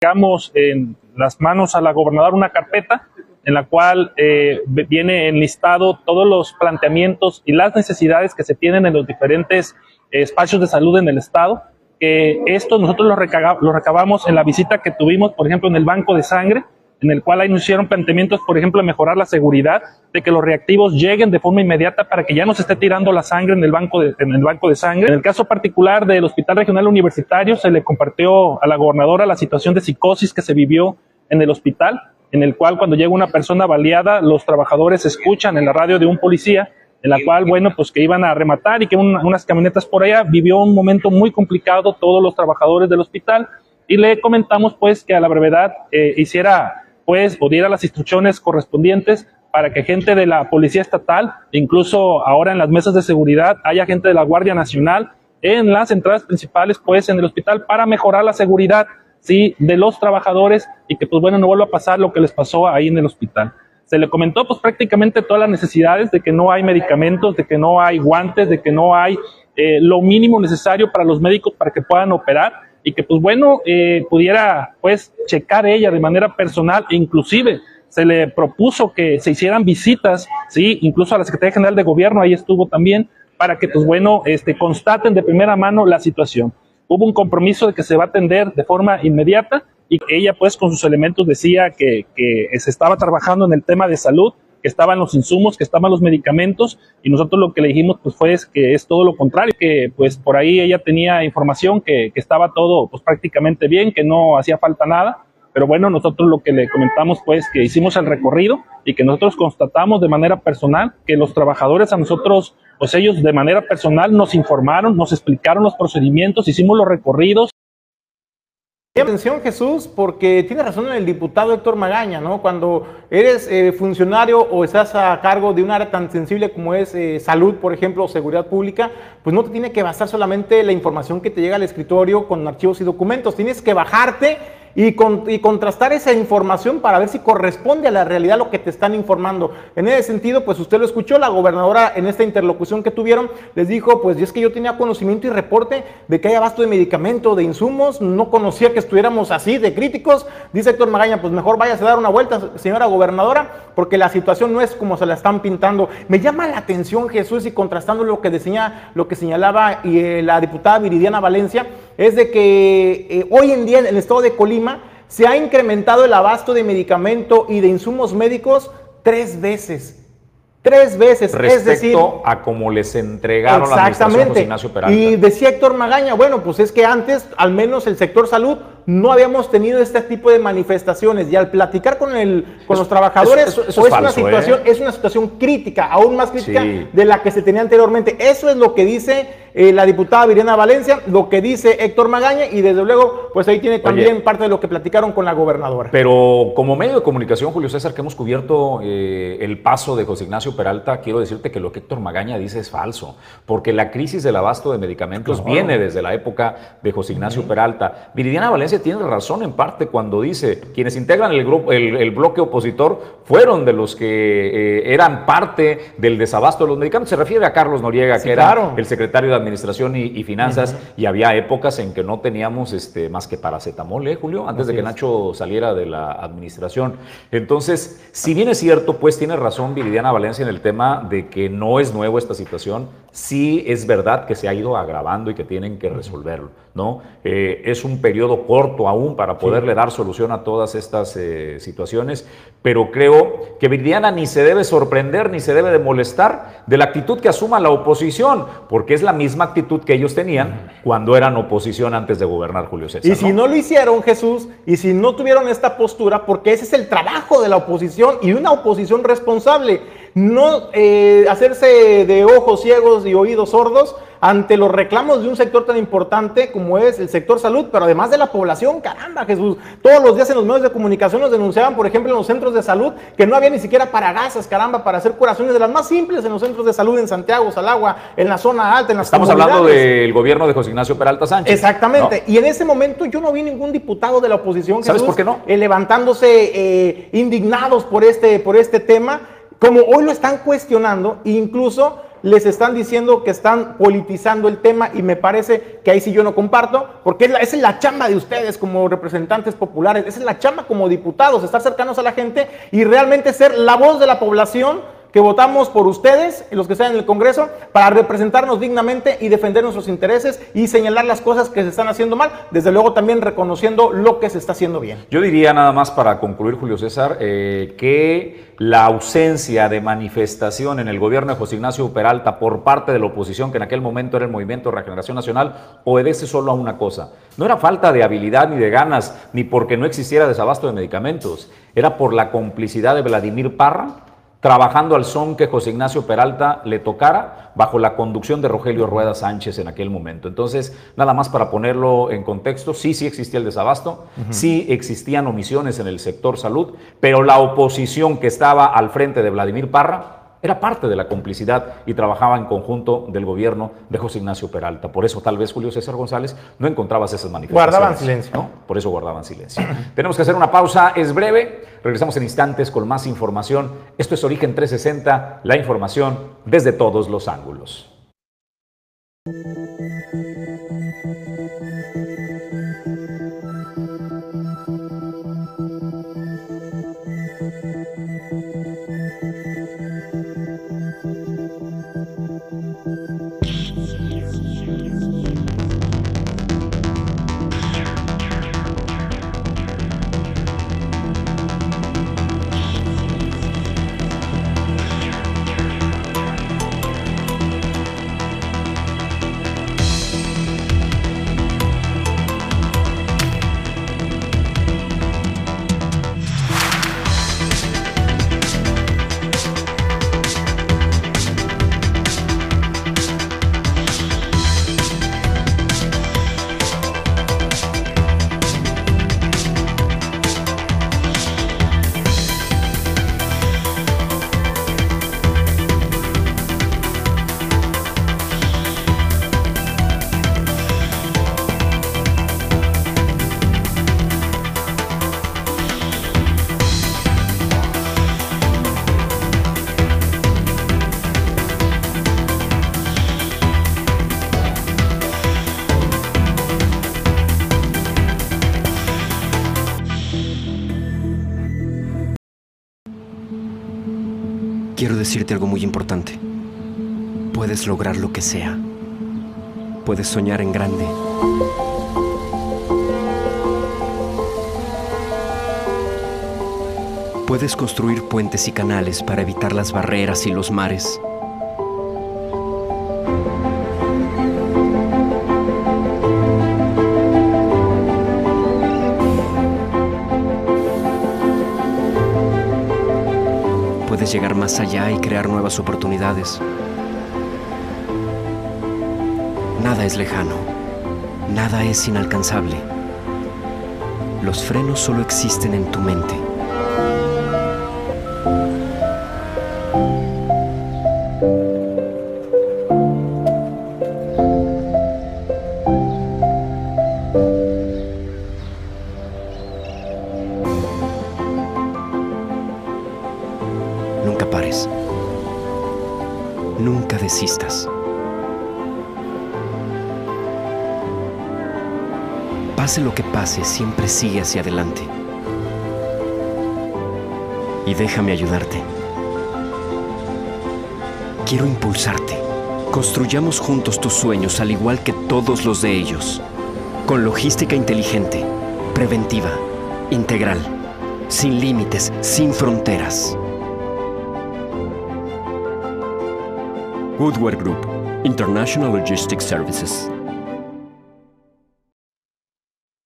Speaker 6: Digamos en las manos a la gobernadora una carpeta en la cual eh, viene enlistado todos los planteamientos y las necesidades que se tienen en los diferentes espacios de salud en el estado. Que esto nosotros lo, lo recabamos en la visita que tuvimos, por ejemplo, en el banco de sangre, en el cual hicieron planteamientos, por ejemplo, de mejorar la seguridad, de que los reactivos lleguen de forma inmediata para que ya no se esté tirando la sangre en el banco de, en el banco de sangre. En el caso particular del Hospital Regional Universitario, se le compartió a la gobernadora la situación de psicosis que se vivió en el hospital, en el cual cuando llega una persona baleada, los trabajadores escuchan en la radio de un policía en la cual, bueno, pues que iban a rematar y que unas camionetas por allá, vivió un momento muy complicado todos los trabajadores del hospital y le comentamos pues que a la brevedad eh, hiciera pues o diera las instrucciones correspondientes para que gente de la Policía Estatal, incluso ahora en las mesas de seguridad, haya gente de la Guardia Nacional en las entradas principales, pues en el hospital, para mejorar la seguridad ¿sí? de los trabajadores y que pues bueno, no vuelva a pasar lo que les pasó ahí en el hospital. Se le comentó pues prácticamente todas las necesidades de que no hay medicamentos, de que no hay guantes, de que no hay eh, lo mínimo necesario para los médicos para que puedan operar y que pues bueno, eh, pudiera pues checar ella de manera personal e inclusive se le propuso que se hicieran visitas, sí, incluso a la Secretaría General de Gobierno, ahí estuvo también, para que pues bueno, este, constaten de primera mano la situación. Hubo un compromiso de que se va a atender de forma inmediata y ella pues con sus elementos decía que, que se estaba trabajando en el tema de salud, que estaban los insumos, que estaban los medicamentos y nosotros lo que le dijimos pues fue que es todo lo contrario, que pues por ahí ella tenía información que, que estaba todo pues prácticamente bien, que no hacía falta nada pero bueno, nosotros lo que le comentamos pues que hicimos el recorrido y que nosotros constatamos de manera personal que los trabajadores a nosotros, pues ellos de manera personal nos informaron, nos explicaron los procedimientos, hicimos los recorridos.
Speaker 2: Atención Jesús, porque tiene razón el diputado Héctor Magaña, ¿no? Cuando eres eh, funcionario o estás a cargo de un área tan sensible como es eh, salud, por ejemplo, o seguridad pública, pues no te tiene que basar solamente la información que te llega al escritorio con archivos y documentos, tienes que bajarte y, contrastar esa información para ver si corresponde a la realidad lo que te están informando. En ese sentido, pues usted lo escuchó, la gobernadora en esta interlocución que tuvieron les dijo, pues es que yo tenía conocimiento y reporte de que hay abasto de medicamento, de insumos, no conocía que estuviéramos así de críticos. Dice Héctor Magaña, pues mejor váyase a dar una vuelta, señora gobernadora, porque la situación no es como se la están pintando. Me llama la atención Jesús y contrastando lo que lo que señalaba y, eh, la diputada Viridiana Valencia, es de que eh, hoy en día en el estado de Colima se ha incrementado el abasto de medicamento y de insumos médicos tres veces. Tres veces.
Speaker 1: Respecto es decir, a cómo les entregaron la administración José Ignacio Peralta.
Speaker 2: Y decía Héctor Magaña, bueno, pues es que antes, al menos el sector salud, no habíamos tenido este tipo de manifestaciones. Y al platicar con, el, con los trabajadores, eso, es, una ¿eh? situación, es una situación crítica, aún más crítica de la que se tenía anteriormente. Eso es lo que dice eh, la diputada Viriana Valencia, lo que dice Héctor Magaña y desde luego, pues ahí tiene también parte de lo que platicaron con la gobernadora.
Speaker 1: Pero como medio de comunicación, Julio César, que hemos cubierto eh, el paso de José Ignacio Peralta, quiero decirte que lo que Héctor Magaña dice es falso, porque la crisis del abasto de medicamentos viene desde la época de José Ignacio Peralta. Viridiana Valencia tiene razón en parte cuando dice, quienes integran el, grupo, el, bloque opositor fueron de los que eh, eran parte del desabasto de los medicamentos. Se refiere a Carlos Noriega, que era el secretario de Administración y, Finanzas, y había épocas en que no teníamos este, más que paracetamol, ¿eh, Julio? Antes de que Nacho saliera de la administración. Entonces, si bien es cierto, pues tiene razón Viridiana Valencia en el tema de que no es nuevo esta situación, sí es verdad que se ha ido agravando y que tienen que resolverlo, ¿no? Eh, es un periodo corto aún para poderle dar solución a todas estas eh, situaciones, pero creo que Viridiana ni se debe sorprender ni se debe de molestar de la actitud que asuma la oposición, porque es la misma actitud que ellos tenían cuando eran oposición antes de gobernar Julio César.
Speaker 2: Y si no lo hicieron, Jesús, y si no tuvieron esta postura, porque ese es el trabajo de la oposición y una oposición responsable, no eh, hacerse de ojos ciegos y oídos sordos ante los reclamos de un sector tan importante como es el sector salud, pero además de la población, caramba Jesús, todos los días en los medios de comunicación nos denunciaban, por ejemplo, en los centros de salud, que no había ni siquiera para gasas, caramba, para hacer curaciones de las más simples en los centros de salud en Santiago, Salagua, en la zona alta, en las
Speaker 1: Estamos hablando del gobierno de José Ignacio Peralta Sánchez.
Speaker 2: Exactamente, y en ese momento yo no vi ningún diputado de la oposición,
Speaker 1: ¿sabes por qué no?
Speaker 2: Eh, levantándose eh, indignados por este, por este tema como hoy lo están cuestionando, incluso les están diciendo que están politizando el tema y me parece que ahí sí yo no comparto, porque esa es la chamba de ustedes como representantes populares, esa es la chamba como diputados, estar cercanos a la gente y realmente ser la voz de la población que votamos por ustedes, los que están en el Congreso, para representarnos dignamente y defender nuestros intereses y señalar las cosas que se están haciendo mal, desde luego también reconociendo lo que se está haciendo bien.
Speaker 1: Yo diría nada más para concluir, Julio César, eh, que la ausencia de manifestación en el gobierno de José Ignacio Peralta por parte de la oposición, que en aquel momento era el Movimiento de Regeneración Nacional, obedece solo a una cosa. No era falta de habilidad ni de ganas, ni porque no existiera desabasto de medicamentos, era por la complicidad de Vladimir Parra trabajando al son que José Ignacio Peralta le tocara bajo la conducción de Rogelio Rueda Sánchez en aquel momento. Entonces, nada más para ponerlo en contexto, sí, sí existía el desabasto, sí existían omisiones en el sector salud, pero la oposición que estaba al frente de Vladimir Parra Era parte de la complicidad y trabajaba en conjunto del gobierno de José Ignacio Peralta. Por eso tal vez Julio César González no encontrabas esas manifestaciones.
Speaker 2: Guardaban silencio. ¿no?
Speaker 1: Por eso guardaban silencio. Tenemos que hacer una pausa, es breve. Regresamos en instantes con más información. Esto es Origen 360, la información desde todos los ángulos.
Speaker 7: Sea. Puedes soñar en grande. Puedes construir puentes y canales para evitar las barreras y los mares. llegar más allá y crear nuevas oportunidades. Nada es lejano, nada es inalcanzable. Los frenos solo existen en tu mente. Pase lo que pase, siempre sigue hacia adelante. Y déjame ayudarte. Quiero impulsarte. Construyamos juntos tus sueños al igual que todos los de ellos. Con logística inteligente, preventiva, integral, sin límites, sin fronteras. Woodward Group, International Logistics Services.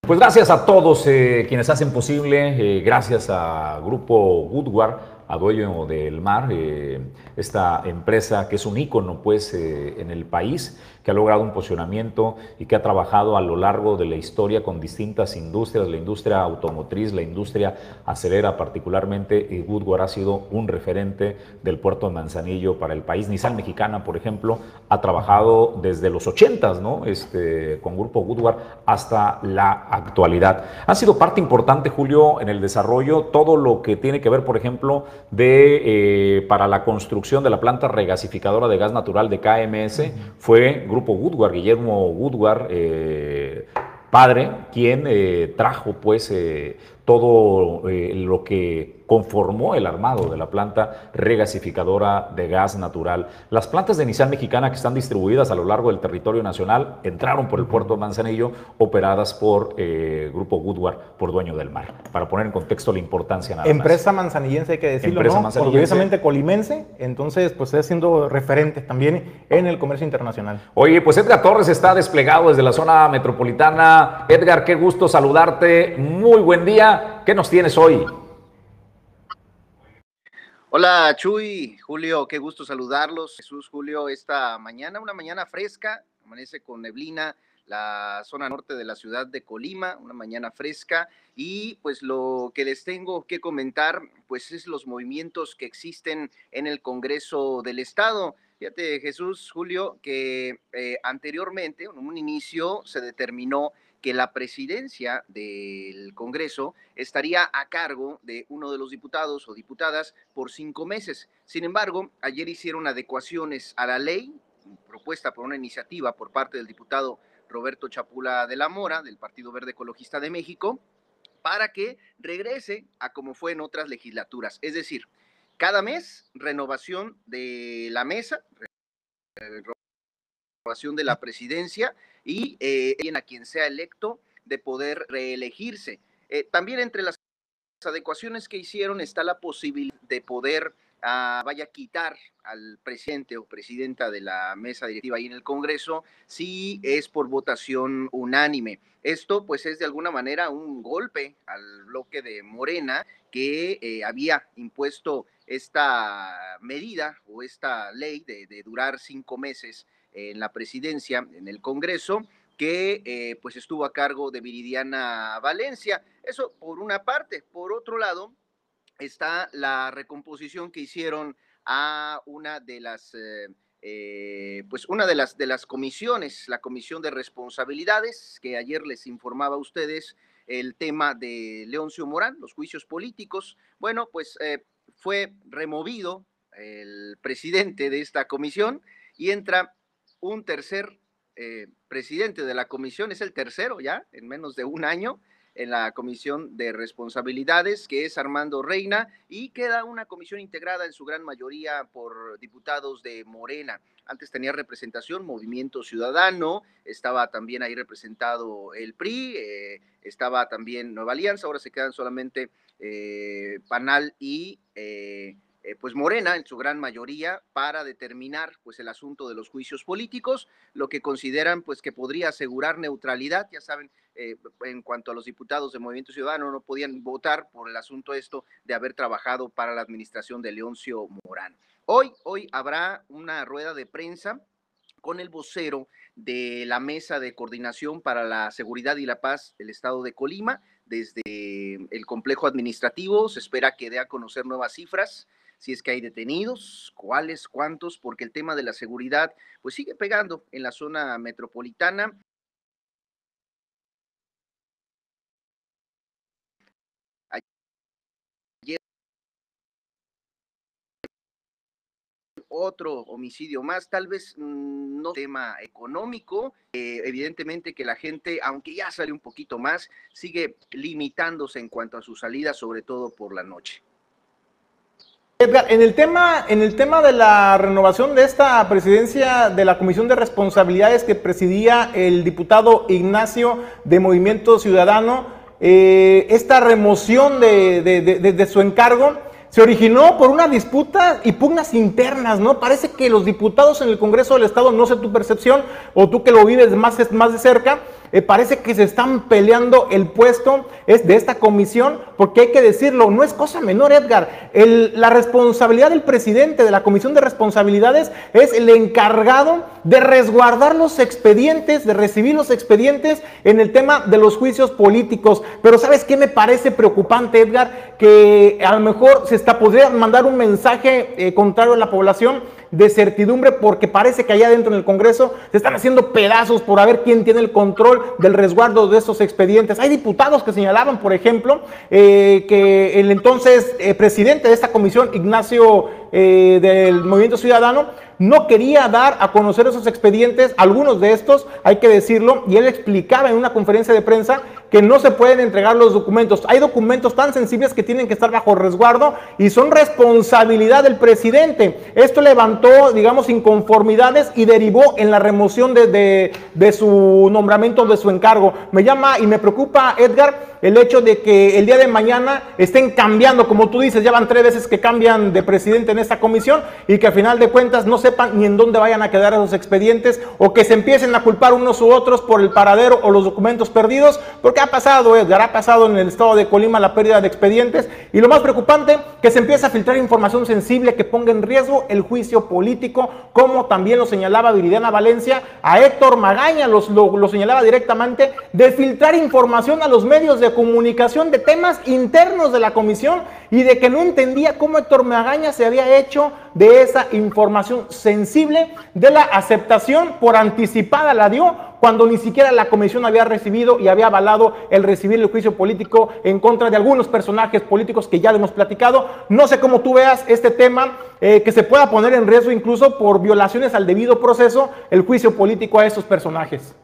Speaker 1: Pues gracias a todos eh, quienes hacen posible, eh, gracias a Grupo Woodward, a Dueño del Mar, eh, esta empresa que es un ícono pues, en el país que ha logrado un posicionamiento y que ha trabajado a lo largo de la historia con distintas industrias, la industria automotriz, la industria acelera particularmente, y Woodward ha sido un referente del puerto de Manzanillo para el país. Nissan Mexicana, por ejemplo, ha trabajado desde los 80 ¿no? Este, con Grupo Woodward hasta la actualidad. Ha sido parte importante, Julio, en el desarrollo, todo lo que tiene que ver, por ejemplo, de, eh, para la construcción de la planta regasificadora de gas natural de KMS, fue grupo Woodward, Guillermo Woodward, eh, padre, quien eh, trajo pues eh, todo lo que conformó el armado de la planta regasificadora de gas natural. Las plantas de Nissan Mexicana que están distribuidas a lo largo del territorio nacional entraron por el puerto de Manzanillo, operadas por eh, Grupo Woodward, por dueño del mar. Para poner en contexto la importancia nada
Speaker 2: Empresa manzanillense, hay que decirlo, Empresa ¿no? Orgullosamente colimense, entonces pues está siendo referente también en el comercio internacional.
Speaker 1: Oye, pues Edgar Torres está desplegado desde la zona metropolitana. Edgar, qué gusto saludarte. Muy buen día. ¿Qué nos tienes hoy?
Speaker 8: Hola Chuy, Julio, qué gusto saludarlos. Jesús, Julio, esta mañana, una mañana fresca, amanece con neblina, la zona norte de la ciudad de Colima, una mañana fresca y pues lo que les tengo que comentar pues es los movimientos que existen en el Congreso del Estado. Fíjate Jesús, Julio, que eh, anteriormente, en un inicio, se determinó que la presidencia del Congreso estaría a cargo de uno de los diputados o diputadas por cinco meses. Sin embargo, ayer hicieron adecuaciones a la ley propuesta por una iniciativa por parte del diputado Roberto Chapula de la Mora, del Partido Verde Ecologista de México, para que regrese a como fue en otras legislaturas. Es decir, cada mes renovación de la mesa, de la presidencia y eh, a quien sea electo de poder reelegirse. Eh, también entre las adecuaciones que hicieron está la posibilidad de poder ah, vaya quitar al presidente o presidenta de la mesa directiva ahí en el Congreso si es por votación unánime. Esto pues es de alguna manera un golpe al bloque de Morena que eh, había impuesto esta medida o esta ley de durar cinco meses en la presidencia, en el Congreso, que eh, pues estuvo a cargo de Viridiana Valencia. Eso por una parte. Por otro lado, está la recomposición que hicieron a una de las, eh, eh, pues una de las, de las comisiones, la comisión de responsabilidades, que ayer les informaba a ustedes el tema de Leoncio Morán, los juicios políticos. Bueno, pues fue removido el presidente de esta comisión y entra un tercer eh, presidente de la comisión, es el tercero ya, en menos de un año, en la comisión de responsabilidades, que es Armando Reina, y queda una comisión integrada en su gran mayoría por diputados de Morena. Antes tenía representación Movimiento Ciudadano, estaba también ahí representado el PRI, eh, estaba también Nueva Alianza, ahora se quedan solamente eh, Panal y pues Morena en su gran mayoría para determinar pues el asunto de los juicios políticos, lo que consideran pues que podría asegurar neutralidad, ya saben, eh, en cuanto a los diputados de Movimiento Ciudadano no podían votar por el asunto esto de haber trabajado para la administración de Leoncio Morán. Hoy, hoy habrá una rueda de prensa con el vocero de la Mesa de Coordinación para la Seguridad y la Paz del Estado de Colima, desde el complejo administrativo. Se espera que dé a conocer nuevas cifras si es que hay detenidos, cuáles, cuántos, porque el tema de la seguridad pues sigue pegando en la zona metropolitana. Ayer otro homicidio más, tal vez mm, no tema económico, eh, evidentemente que la gente, aunque ya sale un poquito más, sigue limitándose en cuanto a su salida, sobre todo por la noche.
Speaker 2: En el, tema, en el tema de la renovación de esta presidencia de la Comisión de Responsabilidades que presidía el diputado Ignacio de Movimiento Ciudadano, eh, esta remoción de, de, su encargo se originó por una disputa y pugnas internas, ¿no? Parece que los diputados en el Congreso del Estado, no sé tu percepción o tú que lo vives más, más de cerca, eh, parece que se están peleando el puesto es de esta comisión, porque hay que decirlo, no es cosa menor, Edgar. la responsabilidad del presidente de la comisión de responsabilidades es el encargado de resguardar los expedientes, de recibir los expedientes en el tema de los juicios políticos. Pero ¿sabes qué me parece preocupante, Edgar? Que a lo mejor se está, podría mandar un mensaje eh, contrario a la población de certidumbre porque parece que allá dentro en el Congreso se están haciendo pedazos por a ver quién tiene el control del resguardo de estos expedientes. Hay diputados que señalaban, por ejemplo, eh, que el entonces eh, presidente de esta comisión, Ignacio eh, del Movimiento Ciudadano, no quería dar a conocer esos expedientes, algunos de estos, hay que decirlo, y él explicaba en una conferencia de prensa que no se pueden entregar los documentos. Hay documentos tan sensibles que tienen que estar bajo resguardo y son responsabilidad del presidente. Esto levantó, digamos, inconformidades y derivó en la remoción de, de su nombramiento, de su encargo. Me llama y me preocupa, Edgar, el hecho de que el día de mañana estén cambiando, como tú dices, ya van tres veces que cambian de presidente en esta comisión y que al final de cuentas no sepan ni en dónde vayan a quedar esos expedientes o que se empiecen a culpar unos u otros por el paradero o los documentos perdidos, porque ha pasado, Edgar, ha pasado en el estado de Colima la pérdida de expedientes y lo más preocupante, que se empieza a filtrar información sensible que ponga en riesgo el juicio político, como también lo señalaba Viridiana Valencia, a Héctor Magaña lo, lo señalaba directamente, de filtrar información a los medios de comunicación de temas internos de la comisión y de que no entendía cómo Héctor Magaña se había hecho de esa información sensible de la aceptación por anticipada la dio cuando ni siquiera la comisión había recibido y había avalado el recibir el juicio político en contra de algunos personajes políticos que ya hemos platicado. No sé cómo tú veas este tema eh, que se pueda poner en riesgo incluso por violaciones al debido proceso el juicio político a estos personajes.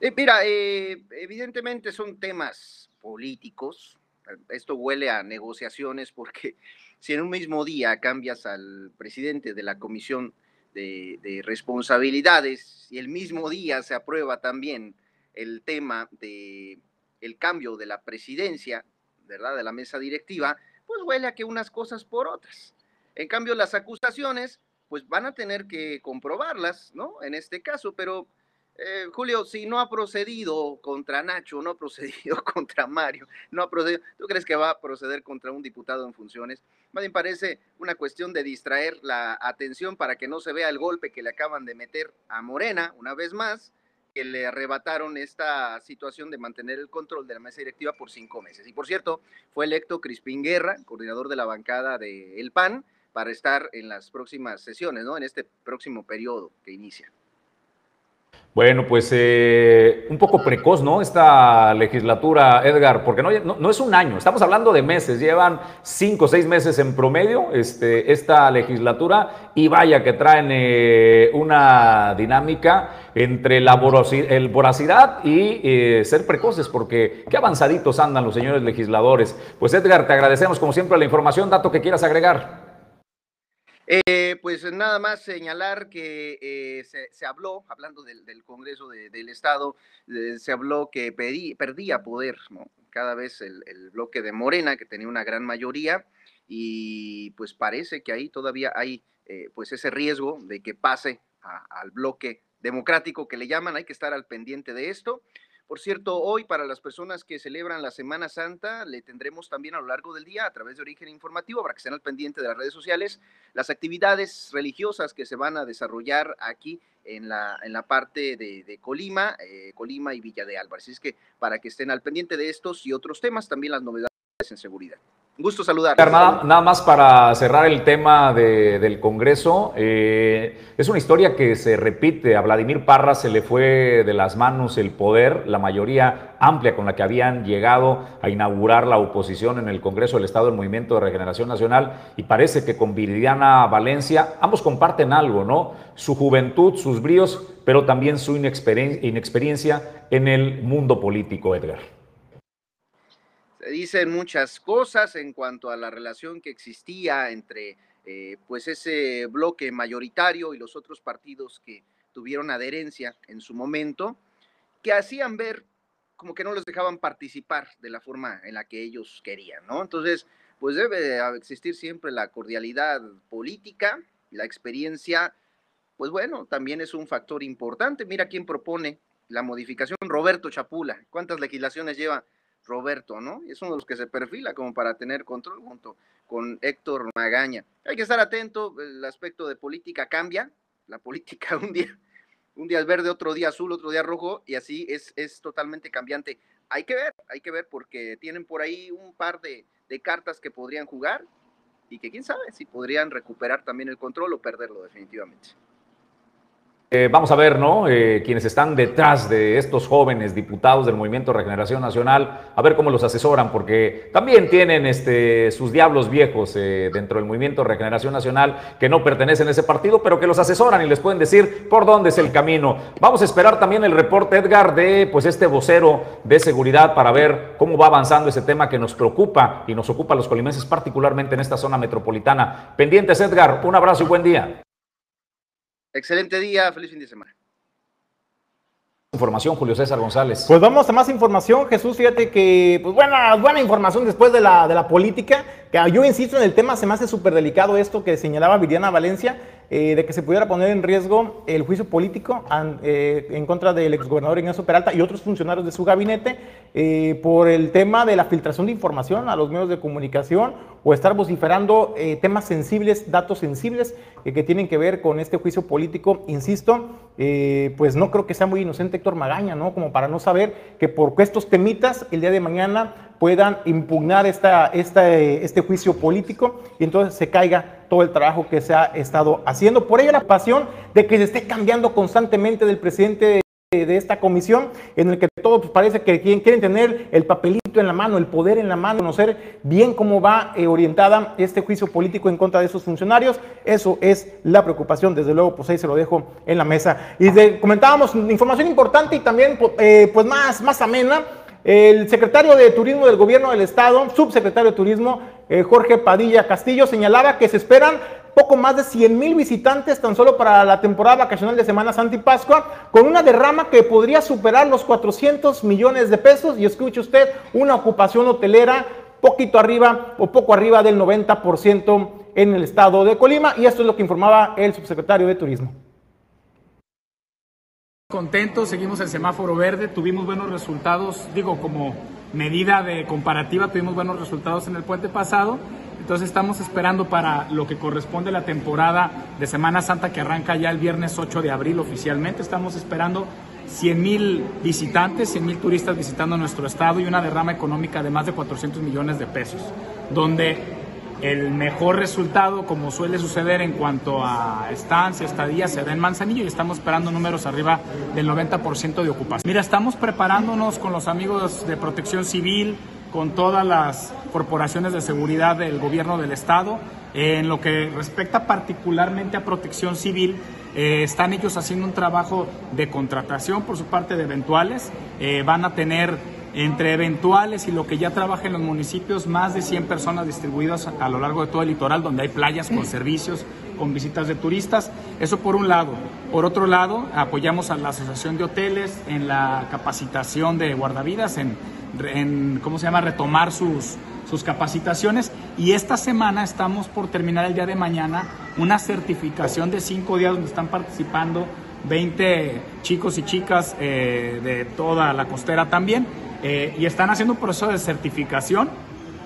Speaker 8: Eh, mira, eh, evidentemente son temas políticos, esto huele a negociaciones porque si en un mismo día cambias al presidente de la comisión de, responsabilidades y el mismo día se aprueba también el tema de el cambio de la presidencia, ¿verdad? De la mesa directiva, pues huele a que unas cosas por otras. En cambio, las acusaciones, pues van a tener que comprobarlas, ¿no? En este caso, pero eh, Julio, si no ha procedido contra Nacho, no ha procedido contra Mario, no ha procedido, ¿tú crees que va a proceder contra un diputado en funciones? Más bien parece una cuestión de distraer la atención para que no se vea el golpe que le acaban de meter a Morena una vez más, que le arrebataron esta situación de mantener el control de la mesa directiva por cinco meses. Y por cierto, fue electo Crispín Guerra, coordinador de la bancada del El PAN, para estar en las próximas sesiones, ¿no? En este próximo periodo que inicia.
Speaker 1: Bueno, pues eh, un poco precoz, ¿no? Esta legislatura, Edgar, porque no, es un año, estamos hablando de meses, llevan cinco o seis meses en promedio este, esta legislatura y vaya que traen eh, una dinámica entre la el voracidad y eh, ser precoces, porque qué avanzaditos andan los señores legisladores. Pues Edgar, te agradecemos como siempre la información, dato que quieras agregar.
Speaker 8: Eh, pues nada más señalar que eh, se, habló, hablando del, Congreso del Estado, eh, se habló que perdía poder cada vez el, bloque de Morena, que tenía una gran mayoría, y pues parece que ahí todavía hay pues ese riesgo de que pase al bloque democrático que le llaman, hay que estar al pendiente de esto. Por cierto, hoy para las personas que celebran la Semana Santa, le tendremos también a lo largo del día, a través de Origen Informativo, para que estén al pendiente de las redes sociales, las actividades religiosas que se van a desarrollar aquí en la, en la parte de, Colima, eh, Colima y Villa de Álvarez. Así es que para que estén al pendiente de estos y otros temas, también las novedades en seguridad. Gusto saludar.
Speaker 1: Nada, nada, más para cerrar el tema del Congreso. Eh, es una historia que se repite. A Vladimir Parra se le fue de las manos el poder, la mayoría amplia con la que habían llegado a inaugurar la oposición en el Congreso del Estado del Movimiento de Regeneración Nacional. Y parece que con Viridiana Valencia ambos comparten algo, ¿no? Su juventud, sus bríos, pero también su inexperiencia en el mundo político, Edgar
Speaker 8: dicen muchas cosas en cuanto a la relación que existía entre eh, pues ese bloque mayoritario y los otros partidos que tuvieron adherencia en su momento, que hacían ver como que no les dejaban participar de la forma en la que ellos querían, ¿no? Entonces, pues debe existir siempre la cordialidad política, la experiencia, pues bueno, también es un factor importante. Mira quién propone la modificación, Roberto Chapula. ¿Cuántas legislaciones lleva Roberto, ¿no? Es uno de los que se perfila como para tener control junto con Héctor Magaña. Hay que estar atento, el aspecto de política cambia, la política un día, un día es verde, otro día azul, otro día rojo, y así es, es totalmente cambiante. Hay que ver, hay que ver, porque tienen por ahí un par de, de cartas que podrían jugar y que quién sabe si podrían recuperar también el control o perderlo definitivamente.
Speaker 1: Eh, vamos a ver, ¿no? Eh, quienes están detrás de estos jóvenes diputados del Movimiento Regeneración Nacional, a ver cómo los asesoran, porque también tienen este, sus diablos viejos eh, dentro del Movimiento Regeneración Nacional que no pertenecen a ese partido, pero que los asesoran y les pueden decir por dónde es el camino. Vamos a esperar también el reporte, Edgar, de pues este vocero de seguridad para ver cómo va avanzando ese tema que nos preocupa y nos ocupa a los colimenses, particularmente en esta zona metropolitana. Pendientes, Edgar, un abrazo y buen día.
Speaker 8: Excelente día, feliz fin de semana.
Speaker 1: Información, Julio César González.
Speaker 2: Pues vamos a más información, Jesús. Fíjate que, pues buena, buena información después de la, de la política. Que yo insisto en el tema, se me hace súper delicado esto que señalaba Viriana Valencia. eh, de que se pudiera poner en riesgo el juicio político eh, en contra del exgobernador Ignacio Peralta y otros funcionarios de su gabinete eh, por el tema de la filtración de información a los medios de comunicación o estar vociferando temas sensibles, datos sensibles que tienen que ver con este juicio político. Insisto, pues no creo que sea muy inocente Héctor Magaña, ¿no? Como para no saber que por estos temitas el día de mañana puedan impugnar esta, este juicio político y entonces se caiga todo el trabajo que se ha estado haciendo. Por ello la pasión de que se esté cambiando constantemente del presidente de, esta comisión, en el que todos pues, parece que quieren tener el papelito en la mano, el poder en la mano, conocer bien cómo va eh, orientada este juicio político en contra de esos funcionarios. Eso es la preocupación, desde luego, pues ahí se lo dejo en la mesa. Y comentábamos información importante y también eh, pues más, más amena el secretario de Turismo del Gobierno del Estado, subsecretario de Turismo, eh, Jorge Padilla Castillo, señalaba que se esperan poco más de 100 mil visitantes tan solo para la temporada vacacional de Semana Santa y Pascua, con una derrama que podría superar los 400 millones de pesos. Y escuche usted, una ocupación hotelera poquito arriba o poco arriba del 90% en el estado de Colima. Y esto es lo que informaba el subsecretario de Turismo.
Speaker 9: Contentos, seguimos el semáforo verde, tuvimos buenos resultados, digo, como medida de comparativa, tuvimos buenos resultados en el puente pasado, entonces estamos esperando para lo que corresponde la temporada de Semana Santa que arranca ya el viernes 8 de abril oficialmente, estamos esperando 100 mil visitantes, 100 mil turistas visitando nuestro estado y una derrama económica de más de 400 millones de pesos, donde el mejor resultado, como suele suceder en cuanto a estancia, estadía, se da en Manzanillo y estamos esperando números arriba del 90% de ocupación. Mira, estamos preparándonos con los amigos de protección civil, con todas las corporaciones de seguridad del gobierno del estado. En lo que respecta particularmente a protección civil, eh, están ellos haciendo un trabajo de contratación por su parte de eventuales. Eh, van a tener entre eventuales y lo que ya trabaja en los municipios, más de 100 personas distribuidas a lo largo de todo el litoral, donde hay playas con servicios, con visitas de turistas. Eso por un lado. Por otro lado, apoyamos a la Asociación de Hoteles en la capacitación de guardavidas, en, en ¿cómo se llama?, retomar sus, sus capacitaciones. Y esta semana estamos por terminar el día de mañana una certificación de cinco días donde están participando 20 chicos y chicas eh, de toda la costera también eh, y están haciendo un proceso de certificación.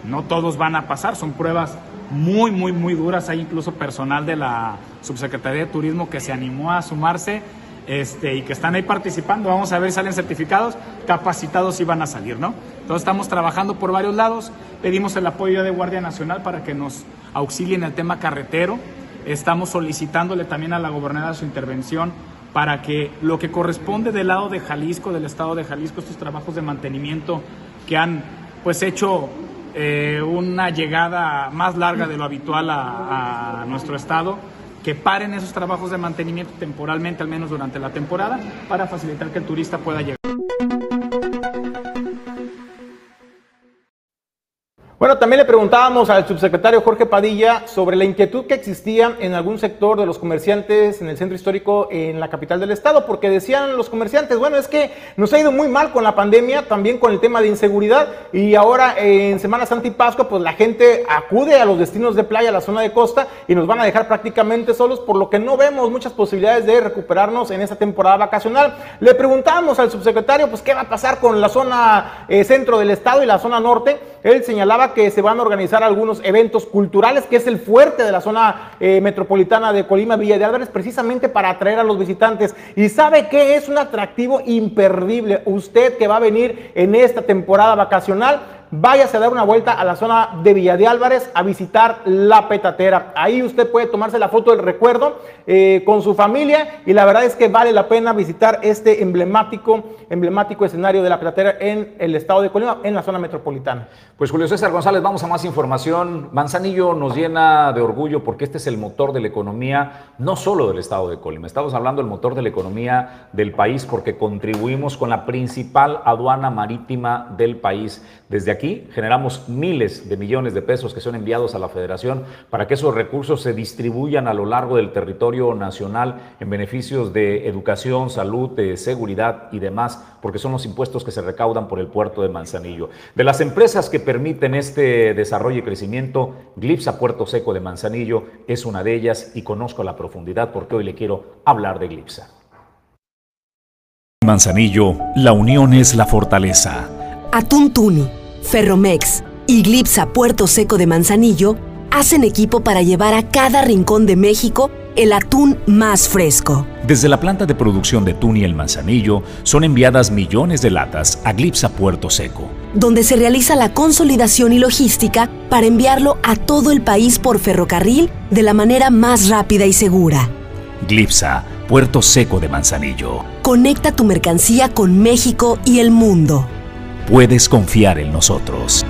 Speaker 9: No todos van a pasar, son pruebas muy, muy, muy duras. Hay incluso personal de la Subsecretaría de Turismo que se animó a sumarse este, y que están ahí participando. Vamos a ver si salen certificados, capacitados y van a salir, ¿no? Entonces estamos trabajando por varios lados. Pedimos el apoyo de Guardia Nacional para que nos auxilien en el tema carretero. Estamos solicitándole también a la gobernadora su intervención para que lo que corresponde del lado de Jalisco, del estado de Jalisco, estos trabajos de mantenimiento que han pues hecho eh, una llegada más larga de lo habitual a nuestro estado, que paren esos trabajos de mantenimiento temporalmente, al menos durante la temporada, para facilitar que el turista pueda llegar.
Speaker 2: Bueno, también le preguntábamos al subsecretario Jorge Padilla sobre la inquietud que existía en algún sector de los comerciantes en el centro histórico en la capital del estado, porque decían los comerciantes, bueno, es que nos ha ido muy mal con la pandemia, también con el tema de inseguridad, y ahora en Semana Santa y Pascua, pues la gente acude a los destinos de playa, a la zona de costa, y nos van a dejar prácticamente solos, por lo que no vemos muchas posibilidades de recuperarnos en esta temporada vacacional. Le preguntábamos al subsecretario, pues, qué va a pasar con la zona eh, centro del estado y la zona norte. Él señalaba que se van a organizar algunos eventos culturales, que es el fuerte de la zona eh, metropolitana de Colima, Villa de Álvarez, precisamente para atraer a los visitantes. Y sabe que es un atractivo imperdible. Usted que va a venir en esta temporada vacacional, váyase a dar una vuelta a la zona de Villa de Álvarez a visitar la petatera. Ahí usted puede tomarse la foto del recuerdo eh, con su familia y la verdad es que vale la pena visitar este emblemático, emblemático escenario de la petatera en el estado de Colima, en la zona metropolitana.
Speaker 1: Pues Julio César González, vamos a más información. Manzanillo nos llena de orgullo porque este es el motor de la economía, no solo del estado de Colima, estamos hablando del motor de la economía del país porque contribuimos con la principal aduana marítima del país. Desde aquí aquí generamos miles de millones de pesos que son enviados a la federación para que esos recursos se distribuyan a lo largo del territorio nacional en beneficios de educación, salud, de seguridad y demás, porque son los impuestos que se recaudan por el puerto de Manzanillo. De las empresas que permiten este desarrollo y crecimiento, Glipsa Puerto Seco de Manzanillo es una de ellas y conozco a la profundidad porque hoy le quiero hablar de Glipsa.
Speaker 3: Manzanillo, la unión es la fortaleza.
Speaker 10: Atún Tuni, Ferromex y Glipsa Puerto Seco de Manzanillo hacen equipo para llevar a cada rincón de México el atún más fresco.
Speaker 3: Desde la planta de producción de Tuni El Manzanillo son enviadas millones de latas a Glipsa Puerto Seco,
Speaker 10: donde se realiza la consolidación y logística para enviarlo a todo el país por ferrocarril de la manera más rápida y segura.
Speaker 3: Glipsa Puerto Seco de Manzanillo.
Speaker 10: Conecta tu mercancía con México y el mundo.
Speaker 3: Puedes confiar en nosotros.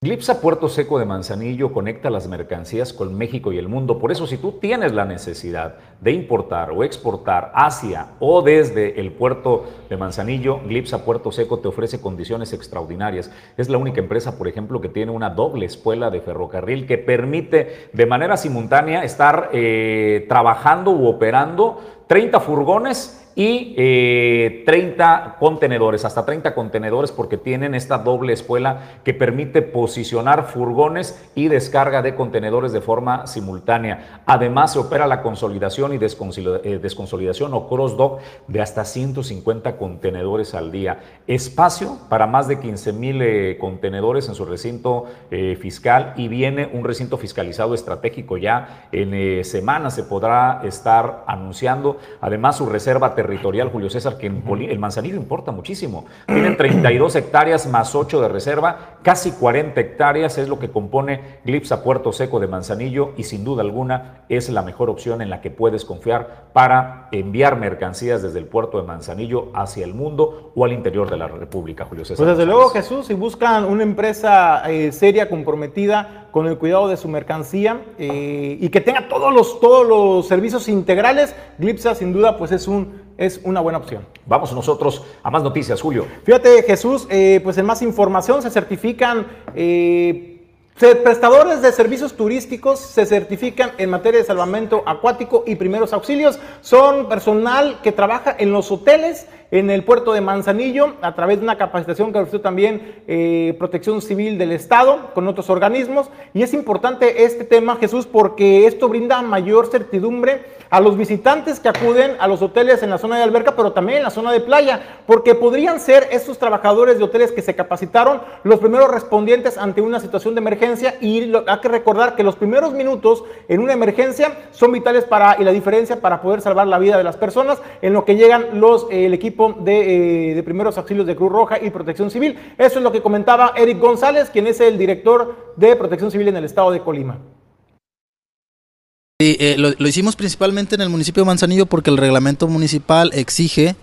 Speaker 1: Glipsa Puerto Seco de Manzanillo conecta las mercancías con México y el mundo. Por eso, si tú tienes la necesidad de importar o exportar hacia o desde el puerto de Manzanillo, Glipsa Puerto Seco te ofrece condiciones extraordinarias. Es la única empresa, por ejemplo, que tiene una doble espuela de ferrocarril que permite de manera simultánea estar eh, trabajando u operando 30 furgones y 30 eh, contenedores, hasta 30 contenedores porque tienen esta doble espuela que permite posicionar furgones y descarga de contenedores de forma simultánea. Además se opera la consolidación y eh, desconsolidación o cross-dock de hasta 150 contenedores al día. Espacio para más de 15 mil eh, contenedores en su recinto fiscal y viene un recinto fiscalizado estratégico ya en semanas se podrá estar anunciando. Además su reserva territorial territorial, Julio César, que en el manzanillo importa muchísimo. Tienen 32 hectáreas más 8 de reserva, casi 40 hectáreas es lo que compone Glipsa Puerto Seco de Manzanillo y sin duda alguna es la mejor opción en la que puedes confiar para enviar mercancías desde el puerto de Manzanillo hacia el mundo o al interior de la República, Julio César.
Speaker 2: Pues desde luego, Jesús, si buscan una empresa eh, seria, comprometida con el cuidado de su mercancía eh, y que tenga todos los, todos los servicios integrales, Glipsa sin duda pues es un es una buena opción.
Speaker 1: Vamos nosotros a más noticias, Julio.
Speaker 2: Fíjate, Jesús, eh, pues en más información se certifican eh, Prestadores de servicios turísticos se certifican en materia de salvamento acuático y primeros auxilios. Son personal que trabaja en los hoteles en el puerto de Manzanillo a través de una capacitación que ofreció también eh, Protección Civil del Estado con otros organismos. Y es importante este tema, Jesús, porque esto brinda mayor certidumbre a los visitantes que acuden a los hoteles en la zona de alberca, pero también en la zona de playa, porque podrían ser estos trabajadores de hoteles que se capacitaron los primeros respondientes ante una situación de emergencia y hay que recordar que los primeros minutos en una emergencia son vitales para y la diferencia para poder salvar la vida de las personas en lo que llegan los el equipo de, eh, de primeros auxilios de Cruz Roja y Protección Civil. Eso es lo que comentaba Eric González, quien es el director de Protección Civil en el estado de Colima.
Speaker 11: Eh, lo, hicimos principalmente en el municipio de Manzanillo porque el reglamento municipal exige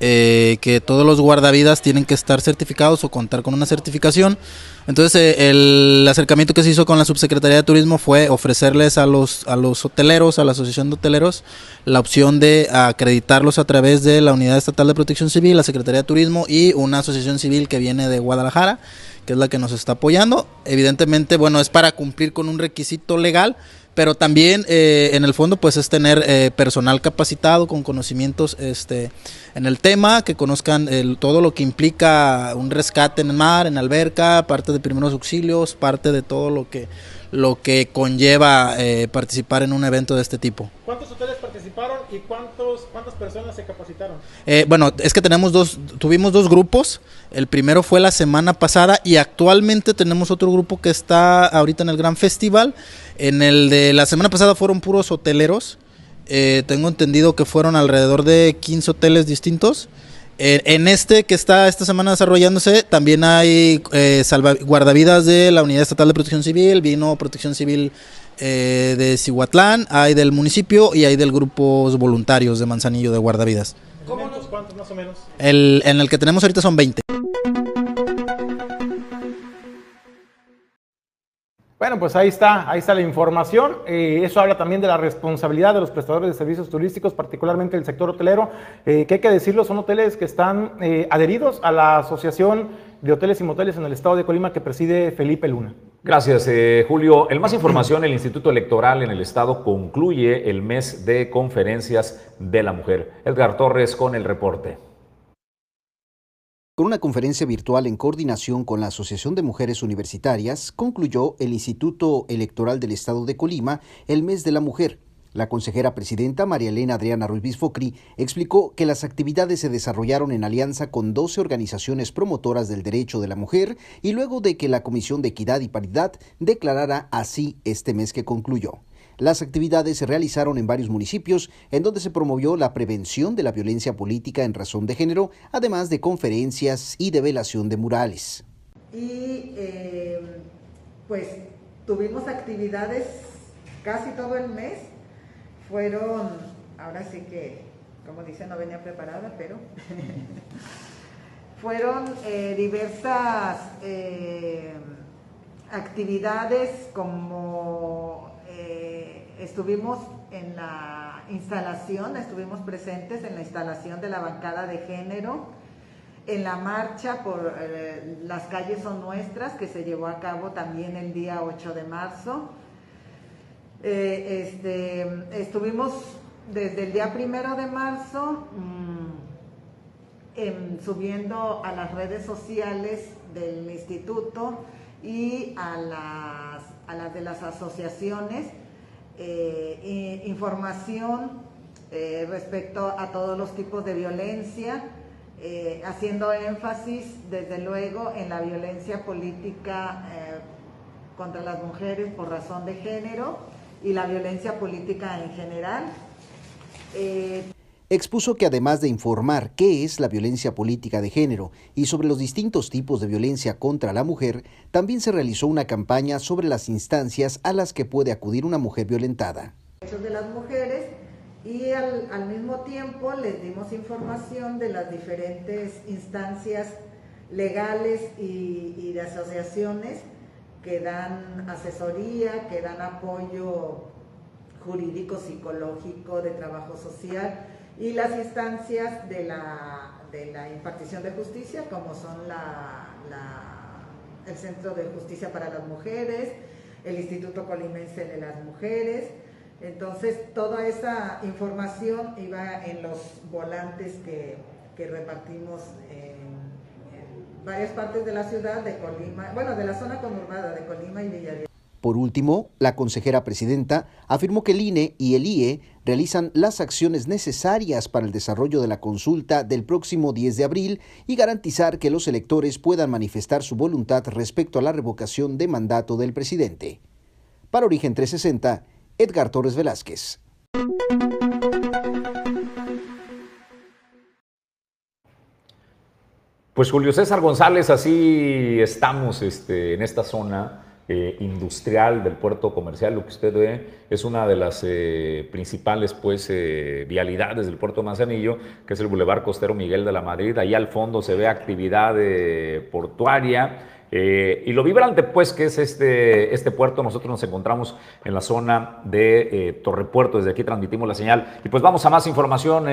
Speaker 11: eh, que todos los guardavidas tienen que estar certificados o contar con una certificación. Entonces eh, el acercamiento que se hizo con la Subsecretaría de Turismo fue ofrecerles a los, a los hoteleros, a la Asociación de Hoteleros, la opción de acreditarlos a través de la Unidad Estatal de Protección Civil, la Secretaría de Turismo y una asociación civil que viene de Guadalajara, que es la que nos está apoyando. Evidentemente, bueno, es para cumplir con un requisito legal pero también eh, en el fondo pues es tener eh, personal capacitado con conocimientos este en el tema que conozcan el, todo lo que implica un rescate en el mar en alberca parte de primeros auxilios parte de todo lo que lo que conlleva eh, participar en un evento de este tipo.
Speaker 2: ¿Cuántos hoteles participaron y cuántos, cuántas personas se capacitaron?
Speaker 11: Eh, bueno, es que tenemos dos, tuvimos dos grupos. El primero fue la semana pasada y actualmente tenemos otro grupo que está ahorita en el Gran Festival. En el de la semana pasada fueron puros hoteleros. Eh, tengo entendido que fueron alrededor de 15 hoteles distintos. En, este que está esta semana desarrollándose, también hay eh, guardavidas de la Unidad Estatal de Protección Civil, vino Protección Civil eh, de Cihuatlán, hay del municipio y hay del grupos voluntarios de Manzanillo de guardavidas.
Speaker 2: ¿Cuántos más o menos?
Speaker 11: El, en el que tenemos ahorita son 20.
Speaker 2: Bueno, pues ahí está, ahí está la información. Eh, eso habla también de la responsabilidad de los prestadores de servicios turísticos, particularmente el sector hotelero, eh, que hay que decirlo, son hoteles que están eh, adheridos a la Asociación de Hoteles y Moteles en el estado de Colima que preside Felipe Luna.
Speaker 1: Gracias, Julio. El más información, el Instituto Electoral en el estado concluye el mes de conferencias de la mujer. Edgar Torres con el reporte.
Speaker 12: Con una conferencia virtual en coordinación con la Asociación de Mujeres Universitarias, concluyó el Instituto Electoral del Estado de Colima el mes de la mujer. La consejera presidenta María Elena Adriana Ruiz Focri explicó que las actividades se desarrollaron en alianza con 12 organizaciones promotoras del derecho de la mujer y luego de que la Comisión de Equidad y Paridad declarara así este mes que concluyó. Las actividades se realizaron en varios municipios en donde se promovió la prevención de la violencia política en razón de género, además de conferencias y develación de murales.
Speaker 13: Y eh, pues tuvimos actividades casi todo el mes. Fueron, ahora sí que, como dice, no venía preparada, pero fueron eh, diversas eh, actividades como estuvimos en la instalación, estuvimos presentes en la instalación de la bancada de género, en la marcha por eh, Las calles son nuestras, que se llevó a cabo también el día 8 de marzo. Eh, este, estuvimos desde el día primero de marzo mm, subiendo a las redes sociales del instituto y a las, a las de las asociaciones eh, información eh, respecto a todos los tipos de violencia, eh, haciendo énfasis desde luego en la violencia política contra las mujeres por razón de género y la violencia política en general.
Speaker 12: Expuso que además de informar qué es la violencia política de género y sobre los distintos tipos de violencia contra la mujer, también se realizó una campaña sobre las instancias a las que puede acudir una mujer violentada.
Speaker 13: De las mujeres y al, mismo tiempo les dimos información de las diferentes instancias legales y, y de asociaciones que dan asesoría, que dan apoyo jurídico, psicológico, de trabajo social y las instancias de la, de la impartición de justicia, como son la, el Centro de Justicia para las Mujeres, el Instituto Colimense de las Mujeres. Entonces, toda esa información iba en los volantes que, que repartimos en, varias partes de la ciudad de Colima, bueno, de la zona conurbada de Colima y Villarreal.
Speaker 12: Por último, la consejera presidenta afirmó que el INE y el IE realizan las acciones necesarias para el desarrollo de la consulta del próximo 10 de abril y garantizar que los electores puedan manifestar su voluntad respecto a la revocación de mandato del presidente. Para Origen 360, Edgar Torres Velázquez.
Speaker 1: Pues Julio César González, así estamos este, en esta zona eh, industrial del puerto comercial, lo que usted ve es una de las eh, principales pues, eh, vialidades del puerto Manzanillo, que es el Boulevard Costero Miguel de la Madrid. Ahí al fondo se ve actividad portuaria. y lo vibrante, pues, que es este, este puerto, nosotros nos encontramos en la zona de Torre Puerto, desde aquí transmitimos la señal. Y pues vamos a más información,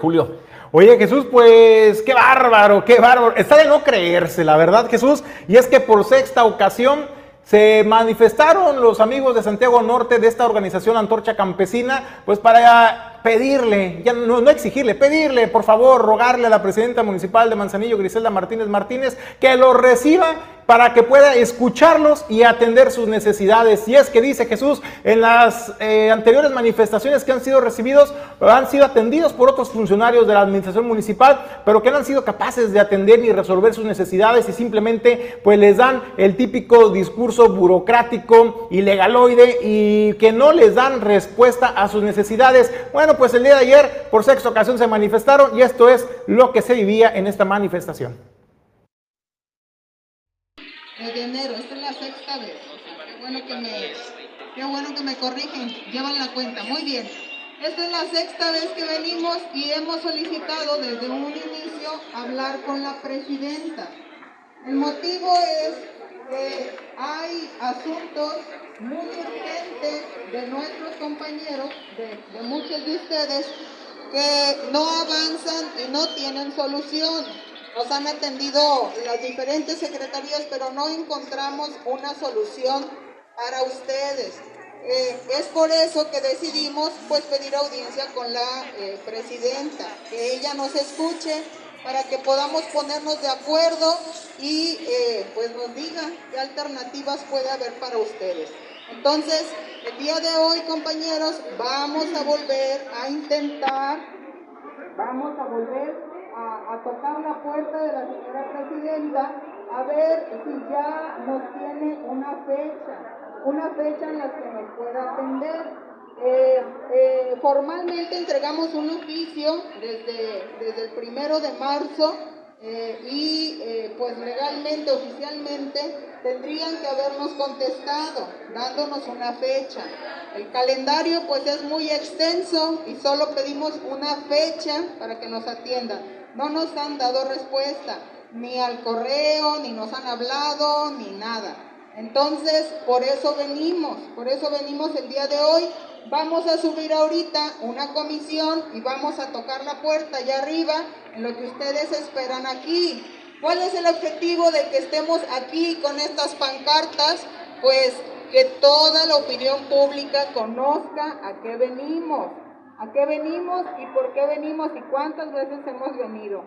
Speaker 1: Julio.
Speaker 2: Oye, Jesús, pues, qué bárbaro, qué bárbaro. Está de no creerse, la verdad, Jesús. Y es que por sexta ocasión se manifestaron los amigos de Santiago Norte de esta organización Antorcha Campesina, pues para pedirle, ya no, no, exigirle, pedirle, por favor, rogarle a la presidenta municipal de Manzanillo, Griselda Martínez Martínez, que lo reciba para que pueda escucharlos y atender sus necesidades. Y es que dice Jesús, en las eh, anteriores manifestaciones que han sido recibidos, han sido atendidos por otros funcionarios de la administración municipal, pero que no han sido capaces de atender ni resolver sus necesidades y simplemente pues les dan el típico discurso burocrático y legaloide y que no les dan respuesta a sus necesidades. Bueno, pues el día de ayer por sexta ocasión se manifestaron y esto es lo que se vivía en esta manifestación
Speaker 14: de enero. Esta es la sexta vez. qué bueno que me, qué bueno que me corrigen, llevan la cuenta. Muy bien. Esta es la sexta vez que venimos y hemos solicitado desde un inicio hablar con la presidenta. El motivo es que hay asuntos muy urgentes de nuestros compañeros, de, de muchos de ustedes, que no avanzan y no tienen solución. Nos han atendido las diferentes secretarías, pero no encontramos una solución para ustedes. Eh, es por eso que decidimos pues pedir audiencia con la eh, presidenta, que ella nos escuche para que podamos ponernos de acuerdo y eh, pues nos diga qué alternativas puede haber para ustedes. Entonces, el día de hoy, compañeros, vamos a volver a intentar, vamos a volver a, tocar la puerta de la señora presidenta a ver si ya nos tiene una fecha una fecha en la que nos pueda atender. Eh, eh, formalmente entregamos un oficio desde, desde el primero de marzo eh, y pues legalmente, oficialmente, tendrían que habernos contestado, dándonos una fecha. El calendario pues es muy extenso y solo pedimos una fecha para que nos atiendan. No nos han dado respuesta, ni al correo, ni nos han hablado, ni nada. Entonces, por eso venimos, por eso venimos el día de hoy. Vamos a subir ahorita una comisión y vamos a tocar la puerta allá arriba en lo que ustedes esperan aquí. ¿Cuál es el objetivo de que estemos aquí con estas pancartas? Pues que toda la opinión pública conozca a qué venimos, a qué venimos y por qué venimos y cuántas veces hemos venido.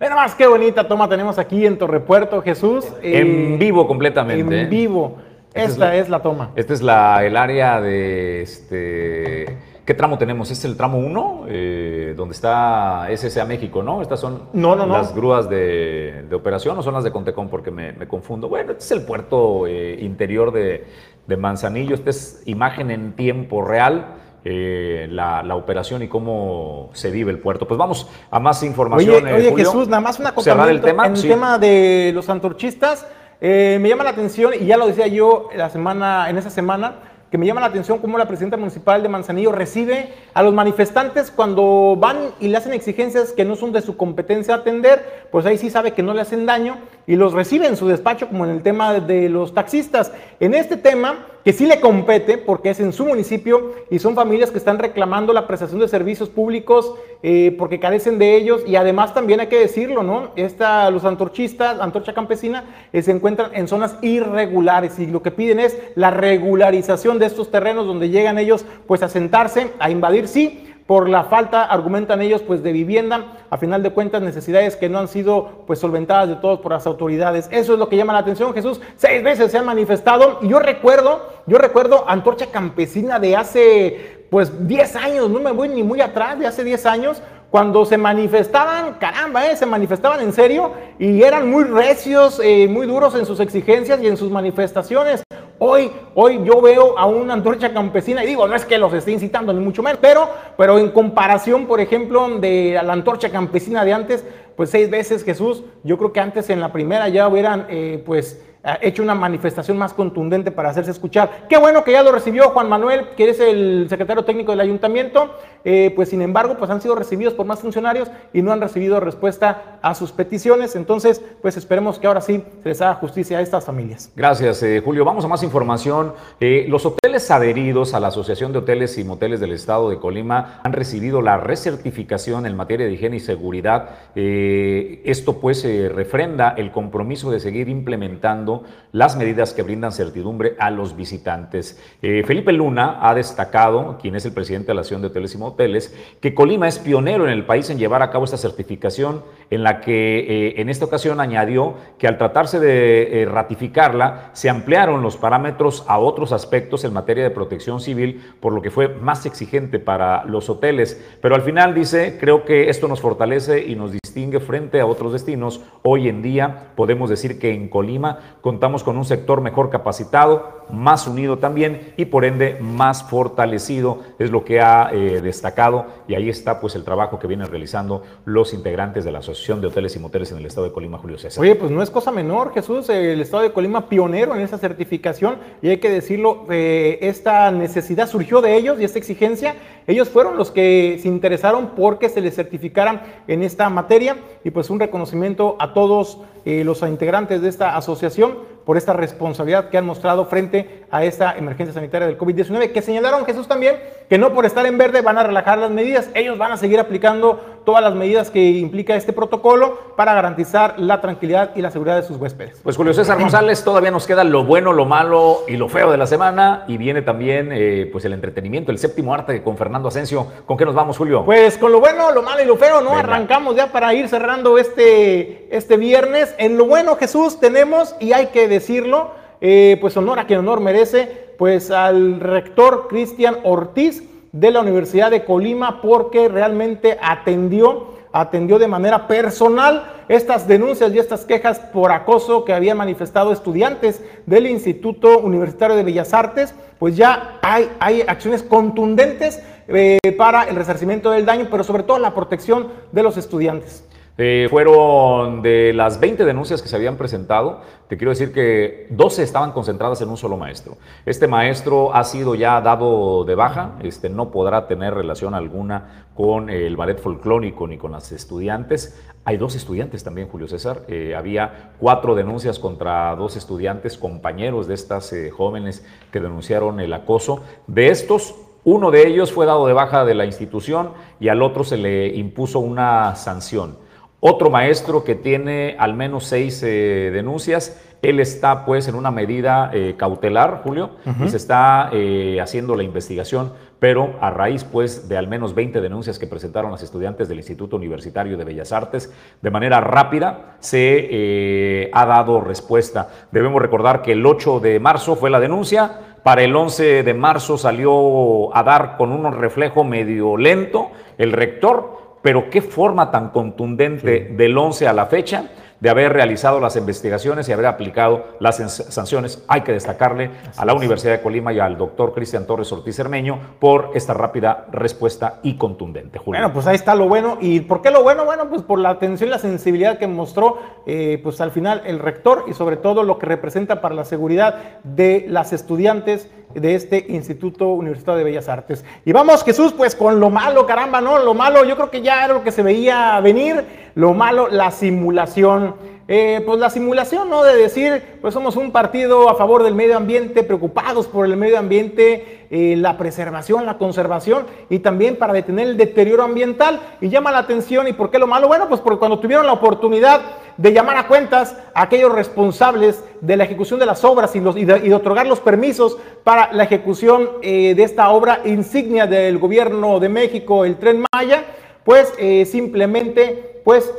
Speaker 2: Mira más qué bonita toma tenemos aquí en Torrepuerto, Jesús.
Speaker 1: En eh, vivo completamente.
Speaker 2: En vivo. Esta, es, la, toma.
Speaker 1: Esta es la, el área de este. ¿Qué tramo tenemos? ¿Es el tramo 1? Eh, donde está SSA México, ¿no? Estas son las grúas de, operación o son las de Contecón porque me, confundo. Bueno, este es el puerto eh, interior de, de Manzanillo. Esta es imagen en tiempo real eh, la, operación y cómo se vive el puerto. Pues vamos a más información.
Speaker 2: Oye, oye Jesús, nada más una cosa el tema. En el tema de los antorchistas, eh, me llama la atención, y ya lo decía yo la semana, en esa semana, que me llama la atención cómo la presidenta municipal de Manzanillo recibe a los manifestantes cuando van y le hacen exigencias que no son de su competencia atender, pues ahí sí sabe que no le hacen daño y los recibe en su despacho como en el tema de los taxistas. En este tema, que sí le compete porque es en su municipio y son familias que están reclamando la prestación de servicios públicos eh, porque carecen de ellos y además también hay que decirlo, ¿no? Esta, los antorchistas, antorcha campesina, eh, se encuentran en zonas irregulares y lo que piden es la regularización de estos terrenos donde llegan ellos pues a sentarse, a invadir, sí, por la falta, argumentan ellos, pues de vivienda, a final de cuentas necesidades que no han sido pues solventadas de todos por las autoridades. Eso es lo que llama la atención, Jesús. Seis veces se han manifestado y yo recuerdo, yo recuerdo Antorcha Campesina de hace pues 10 años, no me voy ni muy atrás, de hace 10 años, cuando se manifestaban, caramba, eh, se manifestaban en serio y eran muy recios, eh, muy duros en sus exigencias y en sus manifestaciones. Hoy, hoy yo veo a una antorcha campesina y digo, no es que los esté incitando ni mucho menos, pero, pero en comparación, por ejemplo, de la antorcha campesina de antes, pues seis veces Jesús, yo creo que antes en la primera ya hubieran, eh, pues, hecho una manifestación más contundente para hacerse escuchar. Qué bueno que ya lo recibió Juan Manuel, que es el secretario técnico del ayuntamiento, eh, pues sin embargo, pues han sido recibidos por más funcionarios y no han recibido respuesta a sus peticiones. Entonces, pues esperemos que ahora sí se les haga justicia a estas familias.
Speaker 1: Gracias, eh, Julio. Vamos a más información. Eh, los hoteles adheridos a la Asociación de Hoteles y Moteles del Estado de Colima han recibido la recertificación en materia de higiene y seguridad. esto pues refrenda el compromiso de seguir implementando las medidas que brindan certidumbre a los visitantes. Eh, Felipe Luna ha destacado, quien es el presidente de la Asociación de Hoteles y Moteles, que Colima es pionero en el país en llevar a cabo esta certificación, en la que eh, en esta ocasión añadió que al tratarse de eh, ratificarla, se ampliaron los parámetros a otros aspectos en materia de protección civil, por lo que fue más exigente para los hoteles. Pero al final dice, creo que esto nos fortalece y nos distingue frente a otros destinos. Hoy en día podemos decir que en Colima contamos con un sector mejor capacitado, más unido también y por ende más fortalecido, es lo que ha eh, destacado y ahí está pues el trabajo que vienen realizando los integrantes de la Asociación de Hoteles y Moteles en el Estado de Colima, Julio César.
Speaker 2: Oye, pues no es cosa menor, Jesús, el Estado de Colima pionero en esa certificación y hay que decirlo, eh, esta necesidad surgió de ellos y esta exigencia, ellos fueron los que se interesaron porque se les certificaran en esta materia y pues un reconocimiento a todos eh, los integrantes de esta asociación por esta responsabilidad que han mostrado frente a esta emergencia sanitaria del COVID-19, que señalaron Jesús también que no por estar en verde van a relajar las medidas, ellos van a seguir aplicando todas las medidas que implica este protocolo para garantizar la tranquilidad y la seguridad de sus huéspedes.
Speaker 1: Pues Julio César González, todavía nos queda lo bueno, lo malo y lo feo de la semana y viene también eh, pues el entretenimiento, el séptimo arte con Fernando Asensio. ¿Con qué nos vamos, Julio?
Speaker 2: Pues con lo bueno, lo malo y lo feo, ¿no? Arrancamos ya para ir cerrando este, este viernes. En lo bueno, Jesús, tenemos, y hay que decirlo, eh, pues honor a quien honor merece, pues al rector Cristian Ortiz de la Universidad de Colima porque realmente atendió, atendió de manera personal estas denuncias y estas quejas por acoso que habían manifestado estudiantes del Instituto Universitario de Bellas Artes, pues ya hay, hay acciones contundentes eh, para el resarcimiento del daño, pero sobre todo la protección de los estudiantes.
Speaker 1: Eh, fueron de las 20 denuncias que se habían presentado, te quiero decir que 12 estaban concentradas en un solo maestro. Este maestro ha sido ya dado de baja, este, no podrá tener relación alguna con el ballet folclórico ni con las estudiantes. Hay dos estudiantes también, Julio César. Eh, había cuatro denuncias contra dos estudiantes, compañeros de estas eh, jóvenes que denunciaron el acoso. De estos, uno de ellos fue dado de baja de la institución y al otro se le impuso una sanción. Otro maestro que tiene al menos seis eh, denuncias, él está pues en una medida eh, cautelar, Julio, y se está eh, haciendo la investigación, pero a raíz pues de al menos 20 denuncias que presentaron las estudiantes del Instituto Universitario de Bellas Artes, de manera rápida se ha dado respuesta. Debemos recordar que el 8 de marzo fue la denuncia, para el 11 de marzo salió a dar con un reflejo medio lento el rector, pero qué forma tan contundente del 11 a la fecha de haber realizado las investigaciones y haber aplicado las sanciones. Hay que destacarle a la Universidad de Colima y al doctor Cristian Torres Ortiz Hermeño por esta rápida respuesta y contundente.
Speaker 2: Bueno, pues ahí está lo bueno. ¿Y por qué lo bueno? Bueno, pues por la atención y la sensibilidad que mostró, eh, pues al final el rector y sobre todo lo que representa para la seguridad de las estudiantes de este Instituto Universitario de Bellas Artes. Y vamos, Jesús, pues con lo malo, caramba, ¿no? Lo malo, yo creo que ya era lo que se veía venir, lo malo, la simulación. Eh, pues la simulación, ¿no? De decir, pues somos un partido a favor del medio ambiente, preocupados por el medio ambiente, eh, la preservación, la conservación y también para detener el deterioro ambiental. Y llama la atención, ¿y por qué lo malo? Bueno, pues porque cuando tuvieron la oportunidad de llamar a cuentas a aquellos responsables de la ejecución de las obras y, los, y, de, otorgar los permisos para la ejecución eh, de esta obra insignia del gobierno de México, el Tren Maya, pues simplemente, pues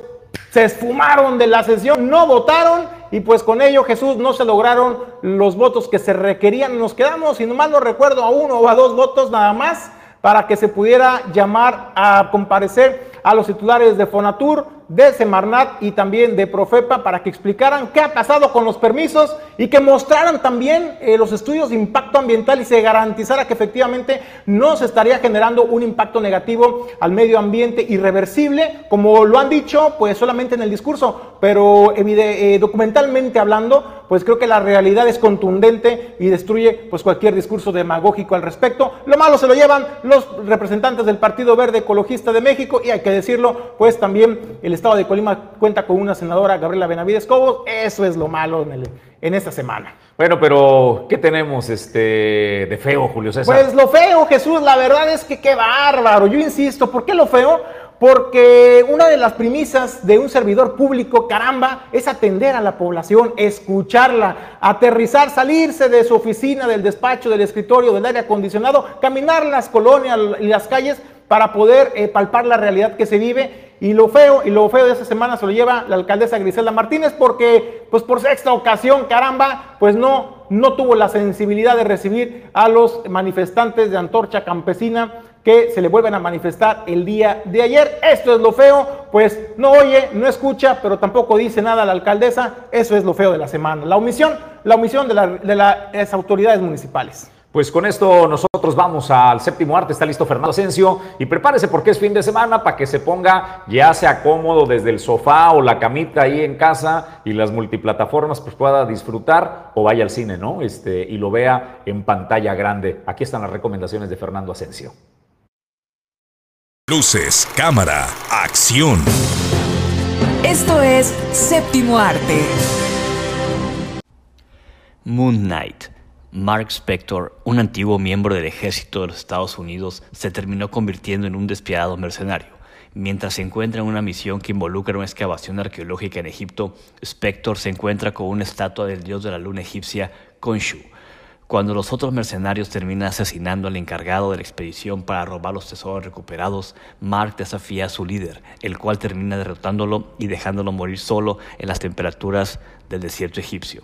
Speaker 2: se esfumaron de la sesión, no votaron y pues con ello Jesús no se lograron los votos que se requerían. Nos quedamos, si no mal no recuerdo, a uno o a dos votos nada más para que se pudiera llamar a comparecer a los titulares de Fonatur, de Semarnat y también de Profepa para que explicaran qué ha pasado con los permisos y que mostraran también eh, los estudios de impacto ambiental y se garantizara que efectivamente no se estaría generando un impacto negativo al medio ambiente irreversible, como lo han dicho, pues solamente en el discurso, pero eh, documentalmente hablando, pues creo que la realidad es contundente y destruye pues cualquier discurso demagógico al respecto. Lo malo se lo llevan los representantes del Partido Verde Ecologista de México y hay que decirlo, pues también el estado de Colima cuenta con una senadora, Gabriela Benavides Cobos. Eso es lo malo en, en esta semana.
Speaker 1: Bueno, pero ¿qué tenemos este de feo, Julio César?
Speaker 2: Pues lo feo, Jesús, la verdad es que qué bárbaro. Yo insisto, ¿por qué lo feo? Porque una de las premisas de un servidor público, caramba, es atender a la población, escucharla, aterrizar, salirse de su oficina, del despacho, del escritorio, del aire acondicionado, caminar las colonias y las calles para poder eh, palpar la realidad que se vive. Y lo feo, y lo feo de esta semana se lo lleva la alcaldesa Griselda Martínez porque, pues por sexta ocasión, caramba, pues no, no tuvo la sensibilidad de recibir a los manifestantes de Antorcha Campesina que se le vuelven a manifestar el día de ayer. Esto es lo feo, pues no oye, no escucha, pero tampoco dice nada a la alcaldesa. Eso es lo feo de la semana. La omisión, la omisión de, de las autoridades municipales.
Speaker 1: Pues con esto nosotros vamos al séptimo arte. Está listo Fernando Asensio. Y prepárese porque es fin de semana para que se ponga, ya sea cómodo desde el sofá o la camita ahí en casa y las multiplataformas, pues pueda disfrutar o vaya al cine, ¿no? Este, y lo vea en pantalla grande. Aquí están las recomendaciones de Fernando Asensio.
Speaker 3: Luces, cámara, acción.
Speaker 15: Esto es séptimo arte.
Speaker 16: Moon Knight Mark Spector, un antiguo miembro del ejército de los Estados Unidos, se terminó convirtiendo en un despiadado mercenario. Mientras se encuentra en una misión que involucra una excavación arqueológica en Egipto, Spector se encuentra con una estatua del dios de la luna egipcia, Khonshu. Cuando los otros mercenarios terminan asesinando al encargado de la expedición para robar los tesoros recuperados, Mark desafía a su líder, el cual termina derrotándolo y dejándolo morir solo en las temperaturas del desierto egipcio.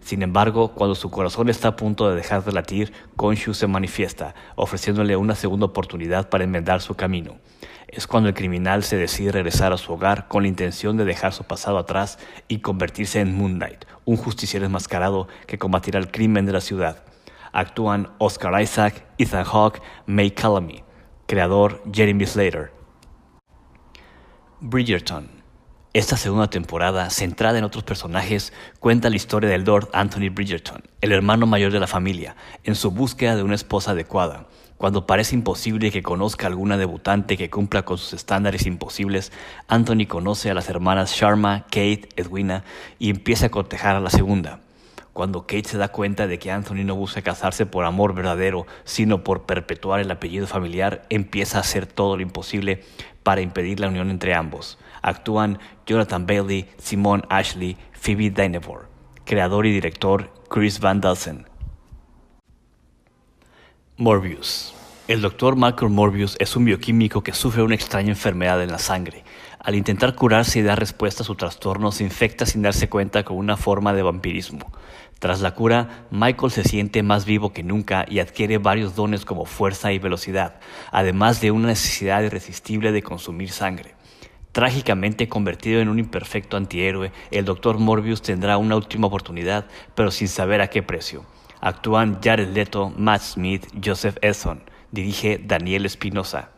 Speaker 16: Sin embargo, cuando su corazón está a punto de dejar de latir, Konshu se manifiesta, ofreciéndole una segunda oportunidad para enmendar su camino. Es cuando el criminal se decide regresar a su hogar con la intención de dejar su pasado atrás y convertirse en Moon Knight, un justiciero enmascarado que combatirá el crimen de la ciudad. Actúan Oscar Isaac, Ethan Hawke, May Callamy. Creador Jeremy Slater. Bridgerton esta segunda temporada, centrada en otros personajes, cuenta la historia del Lord Anthony Bridgerton, el hermano mayor de la familia, en su búsqueda de una esposa adecuada. Cuando parece imposible que conozca alguna debutante que cumpla con sus estándares imposibles, Anthony conoce a las hermanas Sharma, Kate, Edwina y empieza a cortejar a la segunda. Cuando Kate se da cuenta de que Anthony no busca casarse por amor verdadero, sino por perpetuar el apellido familiar, empieza a hacer todo lo imposible para impedir la unión entre ambos. Actúan Jonathan Bailey, Simone Ashley, Phoebe Dynevor. Creador y director Chris Van Delsen. Morbius. El doctor Michael Morbius es un bioquímico que sufre una extraña enfermedad en la sangre. Al intentar curarse y dar respuesta a su trastorno, se infecta sin darse cuenta con una forma de vampirismo. Tras la cura, Michael se siente más vivo que nunca y adquiere varios dones como fuerza y velocidad, además de una necesidad irresistible de consumir sangre. Trágicamente convertido en un imperfecto antihéroe, el Dr. Morbius tendrá una última oportunidad, pero sin saber a qué precio. Actúan Jared Leto, Matt Smith, Joseph Esson. Dirige Daniel Espinosa.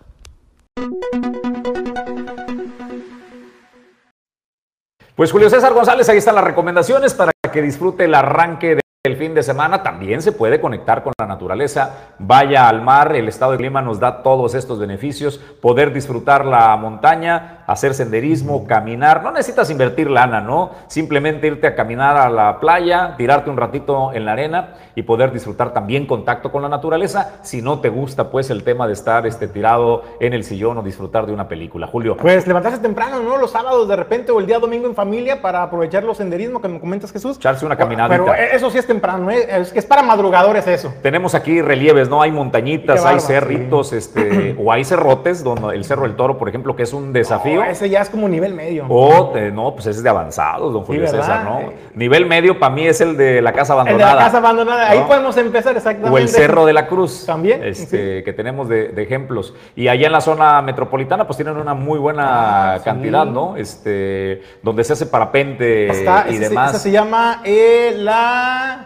Speaker 1: Pues Julio César González, ahí están las recomendaciones para que disfrute el arranque de el fin de semana también se puede conectar con la naturaleza. Vaya al mar, el estado de clima nos da todos estos beneficios. Poder disfrutar la montaña, hacer senderismo, caminar. No necesitas invertir lana, ¿no? Simplemente irte a caminar a la playa, tirarte un ratito en la arena y poder disfrutar también contacto con la naturaleza. Si no te gusta, pues, el tema de estar este, tirado en el sillón o disfrutar de una película. Julio.
Speaker 2: Pues levantarse temprano, ¿no? Los sábados de repente o el día domingo en familia para aprovechar los senderismo que me comentas, Jesús.
Speaker 1: Echarse una caminada.
Speaker 2: Pero eso sí es temprano, ¿eh? es que es para madrugadores eso.
Speaker 1: Tenemos aquí relieves, ¿no? Hay montañitas, hay cerritos, este, o hay cerrotes, donde el Cerro del Toro, por ejemplo, que es un desafío.
Speaker 2: ese ya es como nivel medio.
Speaker 1: O, no, pues ese es de avanzados, don Julio César, ¿no? Nivel medio para mí es el de la casa abandonada.
Speaker 2: El de la casa abandonada, ahí podemos empezar exactamente.
Speaker 1: O el Cerro de la Cruz.
Speaker 2: También.
Speaker 1: Este, Que tenemos de, ejemplos. Y allá en la zona metropolitana, pues tienen una muy buena ah, cantidad, ¿no? Este, donde se hace parapente y demás.
Speaker 2: esa se llama eh, la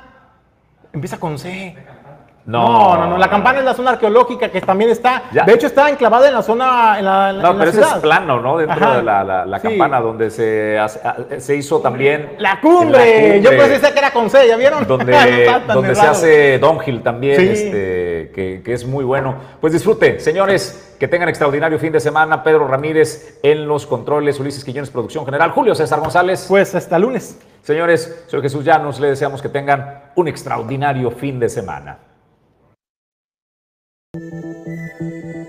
Speaker 2: Empieza con C. No, no, no, La campana es la zona arqueológica que también está. De hecho, está enclavada en la zona. En la,
Speaker 1: no, pero ese es plano, ¿no? Dentro de la, campana, donde se, se hizo también.
Speaker 2: La cumbre. Yo pensé que era con C, ¿ya vieron?
Speaker 1: Donde, donde se hace downhill también, este, que, que, es muy bueno. Pues disfrute, señores, que tengan extraordinario fin de semana. Pedro Ramírez en los controles, Ulises Quiñones, producción general. Julio César González.
Speaker 2: Pues hasta lunes.
Speaker 1: Señores, soy Jesús Llanos, le deseamos que tengan un extraordinario fin de semana. Thank you.